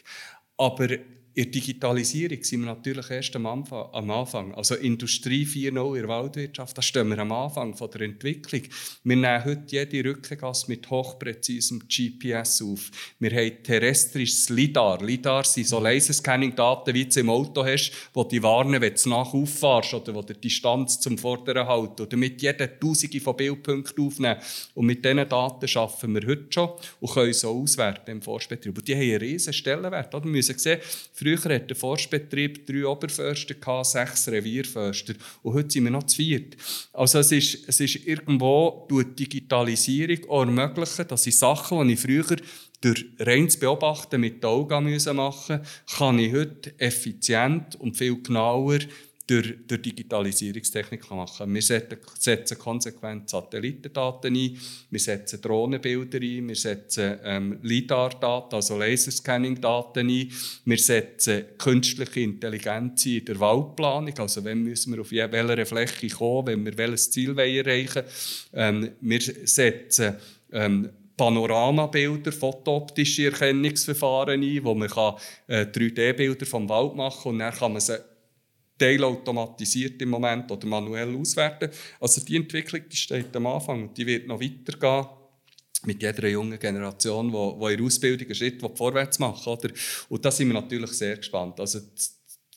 Speaker 2: Aber in der Digitalisierung sind wir natürlich erst am Anfang. Also Industrie 4.0 in der Waldwirtschaft, da stehen wir am Anfang von der Entwicklung. Wir nehmen heute jede Rückengasse mit hochpräzisem GPS auf. Wir haben terrestrisches LIDAR. LIDAR sind so Laserscanning-Daten, wie du im Auto hast, die dich warnen, wenn du nach auffährst oder wo die Distanz zum Vorderen halten. Und damit jeder Tausende von Bildpunkten aufnehmen. Und mit diesen Daten arbeiten wir heute schon und können so auswerten im Forstbetrieb. Und die haben einen riesen Stellenwert. Wir müssen sehen, Früher hatte der Forstbetrieb drei Oberförster, sechs Revierförster. Und heute sind wir noch zu viert. Also es ist, es ist irgendwo durch Digitalisierung auch ermöglichen, dass ich Sachen, die ich früher durch reines Beobachten mit den Augen machen musste, kann ich heute effizient und viel genauer durch, durch Digitalisierungstechnik machen Wir setzen konsequent Satellitendaten ein, wir setzen Drohnenbilder ein, wir setzen ähm, LIDAR-Daten, also Laserscanning-Daten ein, wir setzen künstliche Intelligenz in der Waldplanung, also wenn müssen wir auf welcher Fläche kommen, wenn wir welches Ziel erreichen wollen. Ähm, wir setzen ähm, Panoramabilder, fotooptische Erkennungsverfahren ein, wo man äh, 3D-Bilder vom Wald machen kann und dann kann man sie teilautomatisiert im Moment oder manuell auswerten. Also die Entwicklung die steht am Anfang und die wird noch weitergehen. mit jeder jungen Generation, die, in der Ausbildung einen Schritt vorwärts machen oder? Und da sind wir natürlich sehr gespannt. Also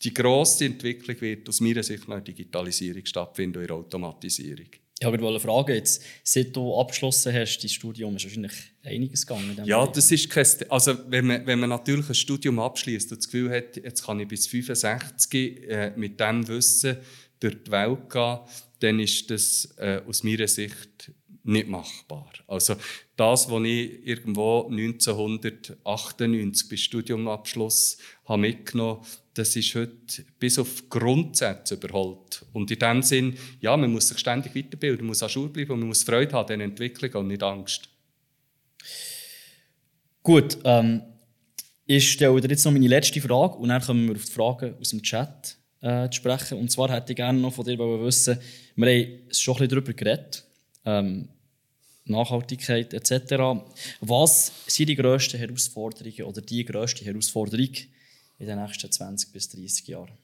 Speaker 2: die grosse Entwicklung wird aus meiner Sicht noch in der Digitalisierung stattfinden und in der Automatisierung.
Speaker 1: Ich wollte fragen, jetzt, seit du abgeschlossen hast, dein Studium, ist wahrscheinlich einiges gegangen.
Speaker 2: Ja, das ist kein, also wenn man, wenn man natürlich ein Studium abschließt und das Gefühl hat, jetzt kann ich bis 65 äh, mit dem Wissen durch die Welt gehen, dann ist das äh, aus meiner Sicht nicht machbar. Also das, was ich irgendwo 1998 bis Studiumabschluss habe mitgenommen habe, das ist heute bis auf Grundsätze überholt. Und in dem Sinn, ja, man muss sich ständig weiterbilden, man muss an Schule bleiben und man muss Freude haben an Entwicklung und nicht Angst.
Speaker 1: Gut, ähm, ich stelle dir jetzt noch meine letzte Frage und dann kommen wir auf die Fragen aus dem Chat äh, zu sprechen. Und zwar hätte ich gerne noch von dir wissen, wir haben schon ein bisschen darüber geredet, ähm, Nachhaltigkeit etc. Was sind die grössten Herausforderungen oder die grösste Herausforderung in den nächsten 20 bis 30 Jahren?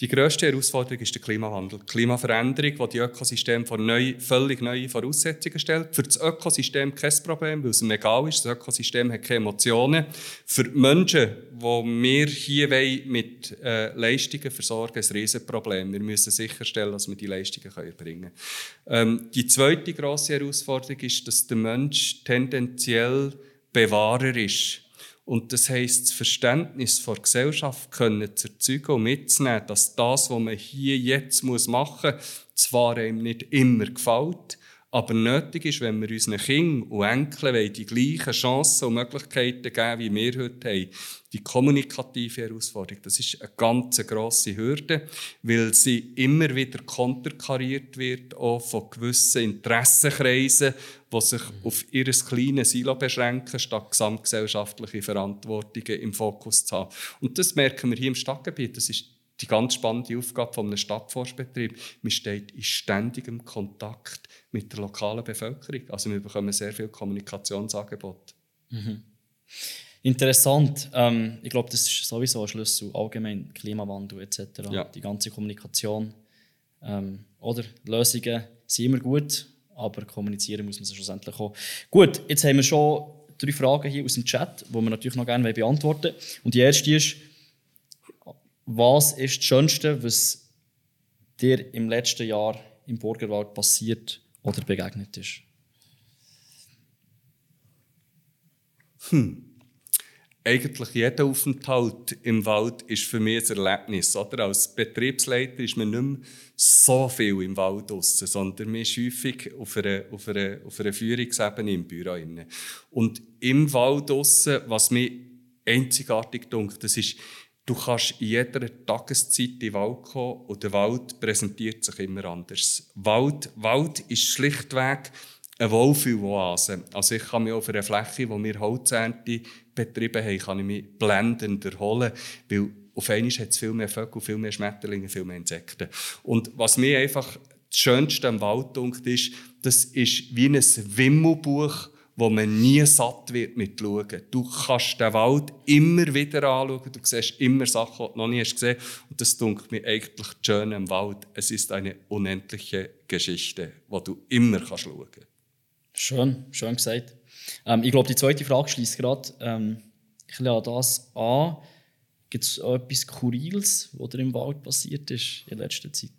Speaker 2: Die grösste Herausforderung ist der Klimawandel. Die Klimaveränderung, die die Ökosysteme vor neu, völlig neue Voraussetzungen stellt. Für das Ökosystem kein Problem, weil es ihm egal ist. Das Ökosystem hat keine Emotionen. Für die Menschen, die wir hier mit äh, Leistungen versorgen, ist ein Riesenproblem. Wir müssen sicherstellen, dass wir die Leistungen erbringen können. Ähm, die zweite grosse Herausforderung ist, dass der Mensch tendenziell Bewahrer ist und das heisst, das Verständnis der Gesellschaft können zu erzeugen und mitzunehmen, dass das, was man hier jetzt machen muss, zwar einem nicht immer gefällt, aber nötig ist, wenn wir unseren Kindern und Enkeln die gleichen Chancen und Möglichkeiten geben, wie wir heute haben. Die kommunikative Herausforderung, das ist eine ganz grosse Hürde, weil sie immer wieder konterkariert wird, auch von gewissen Interessenkreisen, die sich auf ihr kleines Silo beschränken, statt gesamtgesellschaftliche Verantwortungen im Fokus zu haben. Und das merken wir hier im Stadtgebiet. Das ist die ganz spannende Aufgabe eines Stadtforstbetriebs. Man steht in ständigem Kontakt mit der lokalen Bevölkerung. Also wir bekommen sehr viel Kommunikationsangebote.
Speaker 1: Mhm. Interessant. Ähm, ich glaube, das ist sowieso ein Schlüssel allgemein Klimawandel etc. Ja. Die ganze Kommunikation. Ähm, oder Lösungen sind immer gut, aber kommunizieren muss man sie schlussendlich auch. Gut, jetzt haben wir schon drei Fragen hier aus dem Chat, die wir natürlich noch gerne beantworten wollen. Und die erste ist, was ist das Schönste, was dir im letzten Jahr im Burgerwald passiert oder begegnet ist?
Speaker 2: Hm. Eigentlich jeder Aufenthalt im Wald ist für mich ein Erlebnis. Oder? Als Betriebsleiter ist man nicht mehr so viel im Wald draussen, sondern man ist häufig auf einer, auf einer, auf einer Führungsebene im Büro. Und im Wald draussen, was mir einzigartig dunkt, das ist Du kannst in jeder Tageszeit in den Wald kommen und der Wald präsentiert sich immer anders. Wald, Wald ist schlichtweg eine Wohlfühloase. Also ich kann mich auf einer Fläche, wo wir Holzernte betrieben haben, kann ich mich blendend erholen, weil auf einmal hat es viel mehr Vögel, viel mehr Schmetterlinge, viel mehr Insekten. Und was mir einfach das Schönste am Wald ist, das ist wie ein Wimmelbuch, wo man nie satt wird mit schauen. Du kannst den Wald immer wieder anschauen, du siehst immer Sachen, die du noch nie hast gesehen Und das dunkelt mir eigentlich schön im Wald. Es ist eine unendliche Geschichte, die du immer kannst schauen kannst.
Speaker 1: Schön, schön gesagt. Ähm, ich glaube, die zweite Frage schließt gerade ähm, ich an das an. Gibt es etwas Skurriles, was dir im Wald passiert ist in letzter Zeit?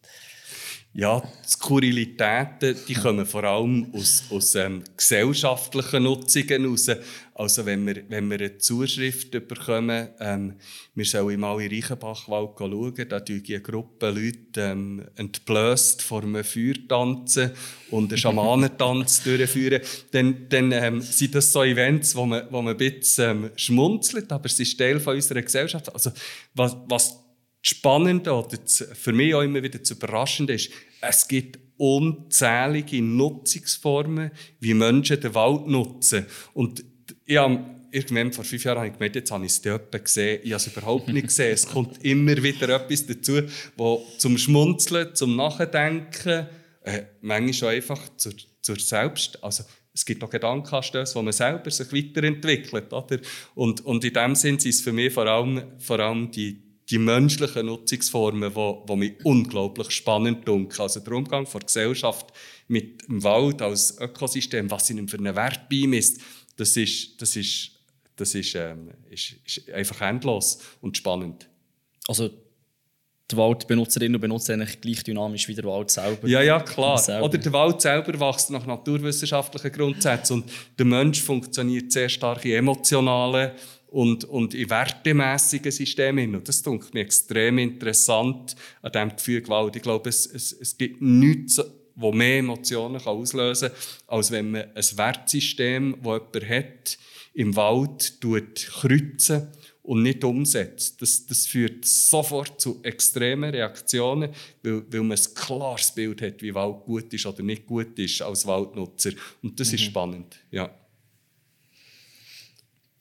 Speaker 2: Ja, die Skurrilitäten die kommen vor allem aus, aus ähm, gesellschaftlichen Nutzungen heraus. Also wenn wir, wenn wir eine Zuschrift bekommen, ähm, wir sollen mal in Reichenbachwald schauen, da tun eine Gruppe Leute ähm, entblößt vor einem Feuer tanzen und einen Schamanentanz durchführen, dann, dann ähm, sind das so Events, wo man, wo man ein bisschen ähm, schmunzelt, aber es ist Teil von unserer Gesellschaft. Also was, was Spannende oder für mich auch immer wieder zu überraschend ist, es gibt unzählige Nutzungsformen, wie Menschen den Wald nutzen. Und ich habe irgendwann vor fünf Jahren habe ich gemerkt, jetzt habe ich es dort gesehen. Ich habe es überhaupt nicht gesehen. Es kommt immer wieder etwas dazu, wo zum Schmunzeln, zum Nachdenken, äh, manchmal auch einfach zur, zur Selbst, also es gibt auch Gedankenanstöße, wo man selber sich weiterentwickelt. Oder? Und, und in dem Sinn sind es für mich vor allem, vor allem die die menschlichen Nutzungsformen, die, die mich unglaublich spannend dunkeln. Also der Umgang der Gesellschaft mit dem Wald als Ökosystem, was ihnen für einen Wert beimisst, das ist, das ist, das ist, ähm, ist, ist einfach endlos und spannend.
Speaker 1: Also die Waldbenutzerinnen und Benutzer eigentlich gleich dynamisch wie der Wald selber.
Speaker 2: Ja, ja, klar. Oder der Wald selber wächst nach naturwissenschaftlichen Grundsätzen und der Mensch funktioniert sehr stark in emotionalen und, und in wertemässigen Systemen. Und das finde ich extrem interessant an diesem Gefühl Gewalt. Ich glaube, es, es, es gibt nichts, das mehr Emotionen kann auslösen kann, als wenn man ein Wertsystem, das jemand hat, im Wald kreuzen und nicht umsetzt. Das, das führt sofort zu extremen Reaktionen, weil, weil man ein klares Bild hat, wie Wald gut ist oder nicht gut ist als Waldnutzer. Und das mhm. ist spannend, ja.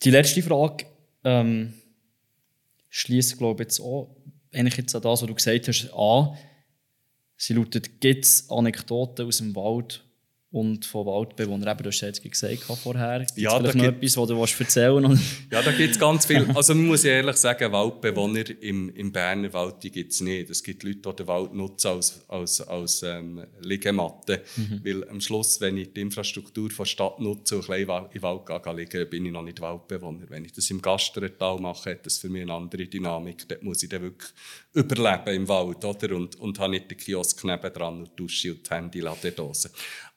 Speaker 1: Die letzte Frage ähm, schließt, glaube ich, jetzt auch eigentlich jetzt an das, was du gesagt hast, an. Sie lautet, gibt es Anekdoten aus dem Wald, und von Waldbewohnern. Eben, du hast jetzt gesagt vorher. Gibt's ja, vielleicht noch gibt... etwas, was du erzählen willst?
Speaker 2: ja, da gibt es ganz viel. Also man muss ehrlich sagen, Waldbewohner im, im Berner Wald gibt es nicht. Es gibt Leute, die den Wald nutzen als, als, als ähm, Liegematte. Mhm. Weil am Schluss, wenn ich die Infrastruktur der Stadt nutze und in den Wald gehe, liegen, bin ich noch nicht Waldbewohner. Wenn ich das im Gasterntal mache, hat das für mich eine andere Dynamik. Dort muss ich dann wirklich überleben im Wald. Oder? Und, und habe nicht den Kiosk nebendran und Dusche und die Handy-Ladedose.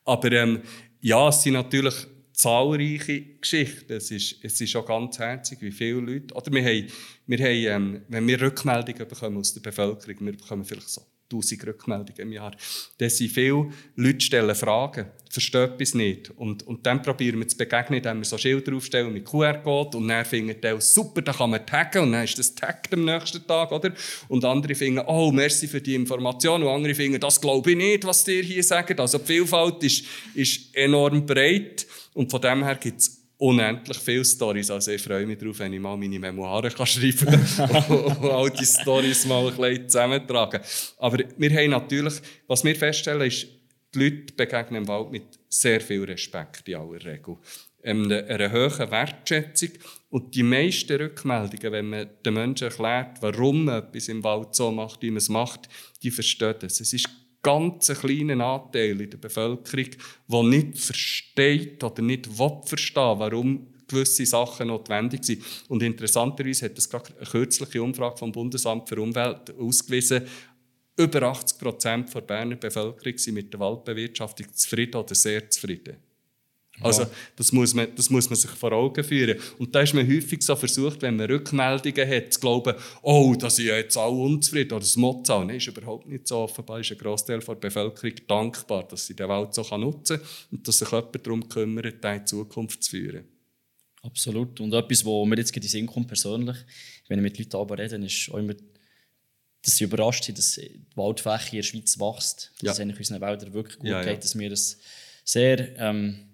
Speaker 2: Aber ähm, ja, es sind natürlich zahlreiche Geschichten. Es ist, es ist auch ganz herzig, wie viele Leute. Oder wir haben, wir haben ähm, wenn wir Rückmeldungen bekommen aus der Bevölkerung, wir bekommen vielleicht so 1000 Rückmeldungen im Jahr. Dann sind viele Leute stellen Fragen, verstehen etwas nicht. Und, und dann probieren wir zu begegnen, indem wir so Schilder aufstellen mit QR-Code und dann finden die super, da kann man taggen und dann ist das tagged am nächsten Tag, oder? Und andere finden, oh, merci für die Information und andere finden, das glaube ich nicht, was dir hier sagt. Also die Vielfalt ist, ist enorm breit und von dem her gibt es unendlich viele Stories. Also ich freue mich darauf, wenn ich mal meine Memoiren kann schreiben kann und all die Stories mal ein bisschen zusammentragen. Aber wir haben natürlich, was wir feststellen, ist, die Leute begegnen im Wald mit sehr viel Respekt in aller Regel. Ähm, einer hohen Wertschätzung. Und die meisten Rückmeldungen, wenn man den Menschen erklärt, warum man etwas im Wald so macht, wie man es macht, die verstehen es. Es ist ganz kleinen Anteil in der Bevölkerung, der nicht versteht oder nicht verstehen warum gewisse Sachen notwendig sind. Und interessanterweise hat es gerade eine kürzliche Umfrage vom Bundesamt für Umwelt ausgewiesen, über 80 Prozent der Berner Bevölkerung sind mit der Waldbewirtschaftung zufrieden oder sehr zufrieden. Also, das muss, man, das muss man sich vor Augen führen. Und da ist man häufig so versucht, wenn man Rückmeldungen hat, zu glauben, oh, da sind ja jetzt alle unzufrieden oder das Motto. Nein, ist überhaupt nicht so. Offenbar ist ein Großteil der Bevölkerung dankbar, dass sie den Wald so nutzen kann und dass sich jemand darum kümmert, den in Zukunft zu führen.
Speaker 1: Absolut. Und etwas, was mir jetzt in den Sinn kommt, persönlich, wenn ich mit Leuten darüber rede, ist auch immer, dass sie überrascht sind, dass die Waldfläche in der Schweiz wächst. Dass ja. es eigentlich unseren Wäldern wirklich gut ja, geht, ja. dass wir das sehr... Ähm,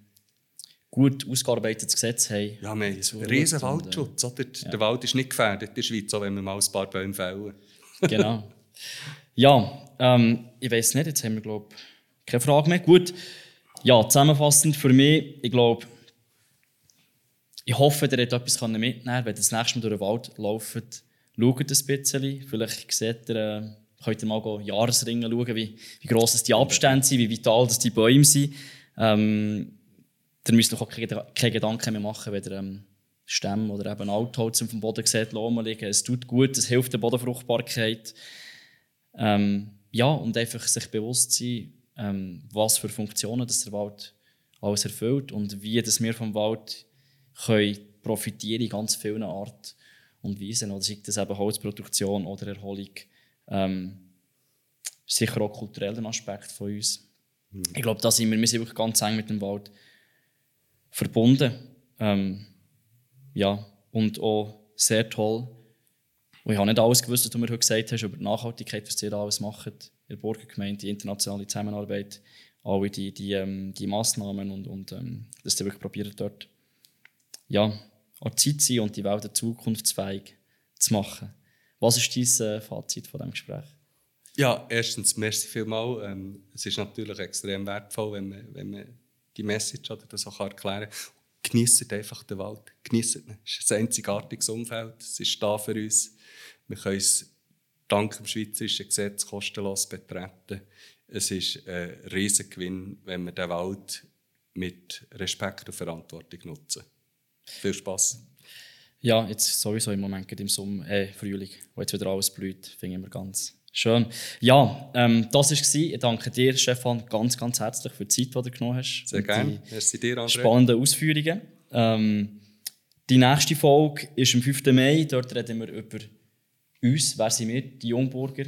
Speaker 1: gut ausgearbeitetes Gesetz haben.
Speaker 2: Ja, wir haben einen riesen Waldschutz. Und, äh, ja. Der Wald ist nicht gefährdet in der Schweiz, auch wenn wir mal ein paar Bäume fällen.
Speaker 1: genau. Ja, ähm, ich weiß nicht, jetzt haben wir, glaube keine Frage mehr. Gut, ja, zusammenfassend für mich, ich glaube, ich hoffe, ihr habt etwas mitnehmen können. Wenn ihr das nächste Mal durch den Wald lauft, schaut ein bisschen. Vielleicht seht ihr, äh, könnt ihr mal Jahresringe schauen, wie, wie gross die Abstände sind, wie vital die Bäume sind. Ähm, dann müsst ihr auch keine, keine Gedanken mehr machen, wenn ihr ähm, Stämme oder eben Altholz auf dem Boden seht, liegen. Es tut gut, es hilft der Bodenfruchtbarkeit. Ähm, ja, und einfach sich bewusst sein, ähm, was für Funktionen das der Wald alles erfüllt und wie das wir vom Wald können profitieren in ganz vielen Arten und Weisen. Oder sei das eben Holzproduktion oder Erholung. Ähm, sicher auch kulturellen Aspekt von uns. Mhm. Ich glaube, da sind wir, wir sind wirklich ganz eng mit dem Wald verbunden. Ähm, ja, und auch sehr toll. Und ich habe nicht alles gewusst, was du mir heute gesagt hast über die Nachhaltigkeit, was ihr alles macht. In der Burgergemeinde, die internationale Zusammenarbeit, alle die, die, ähm, die Massnahmen und, und ähm, dass ihr wirklich probiert dort ja, an Zeit sein und die Welt zukunftsfähig zu machen. Was ist dein äh, Fazit von diesem Gespräch?
Speaker 2: Ja, erstens, merci vielmals. Ähm, es ist natürlich extrem wertvoll, wenn man, wenn man die Message oder das auch erklären kann. Genießt einfach den Wald. Genießt ihn. Es ist ein einzigartiges Umfeld. Es ist da für uns. Wir können es dank dem schweizerischen Gesetz kostenlos betreten. Es ist ein Riesengewinn, wenn wir den Wald mit Respekt und Verantwortung nutzen. Viel Spaß.
Speaker 1: Ja, jetzt sowieso im Moment im Sommer, äh, Frühling, wo jetzt wieder alles blüht, finde ich immer ganz schön. Ja, ähm, das war es. Ich danke dir, Stefan, ganz, ganz herzlich für die Zeit, die du genommen hast.
Speaker 2: Sehr gerne. Merci dir, André.
Speaker 1: Spannende Ausführungen. Ähm, die nächste Folge ist am 5. Mai. Dort reden wir über uns. Wer sind wir? Die Jungburger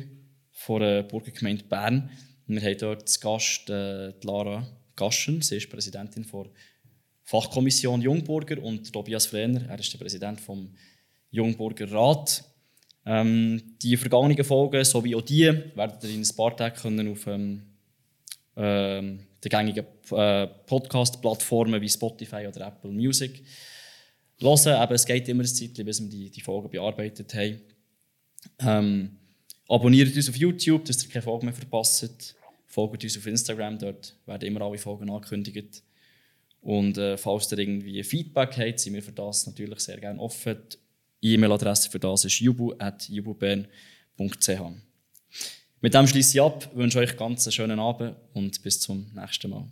Speaker 1: von der Burgergemeinde Bern. Wir haben dort zu Gast äh, Lara Gaschen. Sie ist Präsidentin der Fachkommission Jungburger und Tobias Frehner. Er ist der Präsident vom Jungburger Rat. Ähm, die vergangenen Folgen sowie auch die werdet ihr in ein paar Tagen auf ähm, äh, den gängigen äh, Podcast-Plattformen wie Spotify oder Apple Music hören. Aber es geht immer ein Zeit, bis wir die, die Folgen bearbeitet haben. Ähm, abonniert uns auf YouTube, dass ihr keine Folge mehr verpasst. Folgt uns auf Instagram, dort werden immer alle Folgen angekündigt. Und äh, falls ihr irgendwie Feedback habt, sind wir für das natürlich sehr gerne offen. E-Mail-Adresse für das ist jubu.jububern.ch. Mit dem schließe ich ab, wünsche euch ganz einen schönen Abend und bis zum nächsten Mal.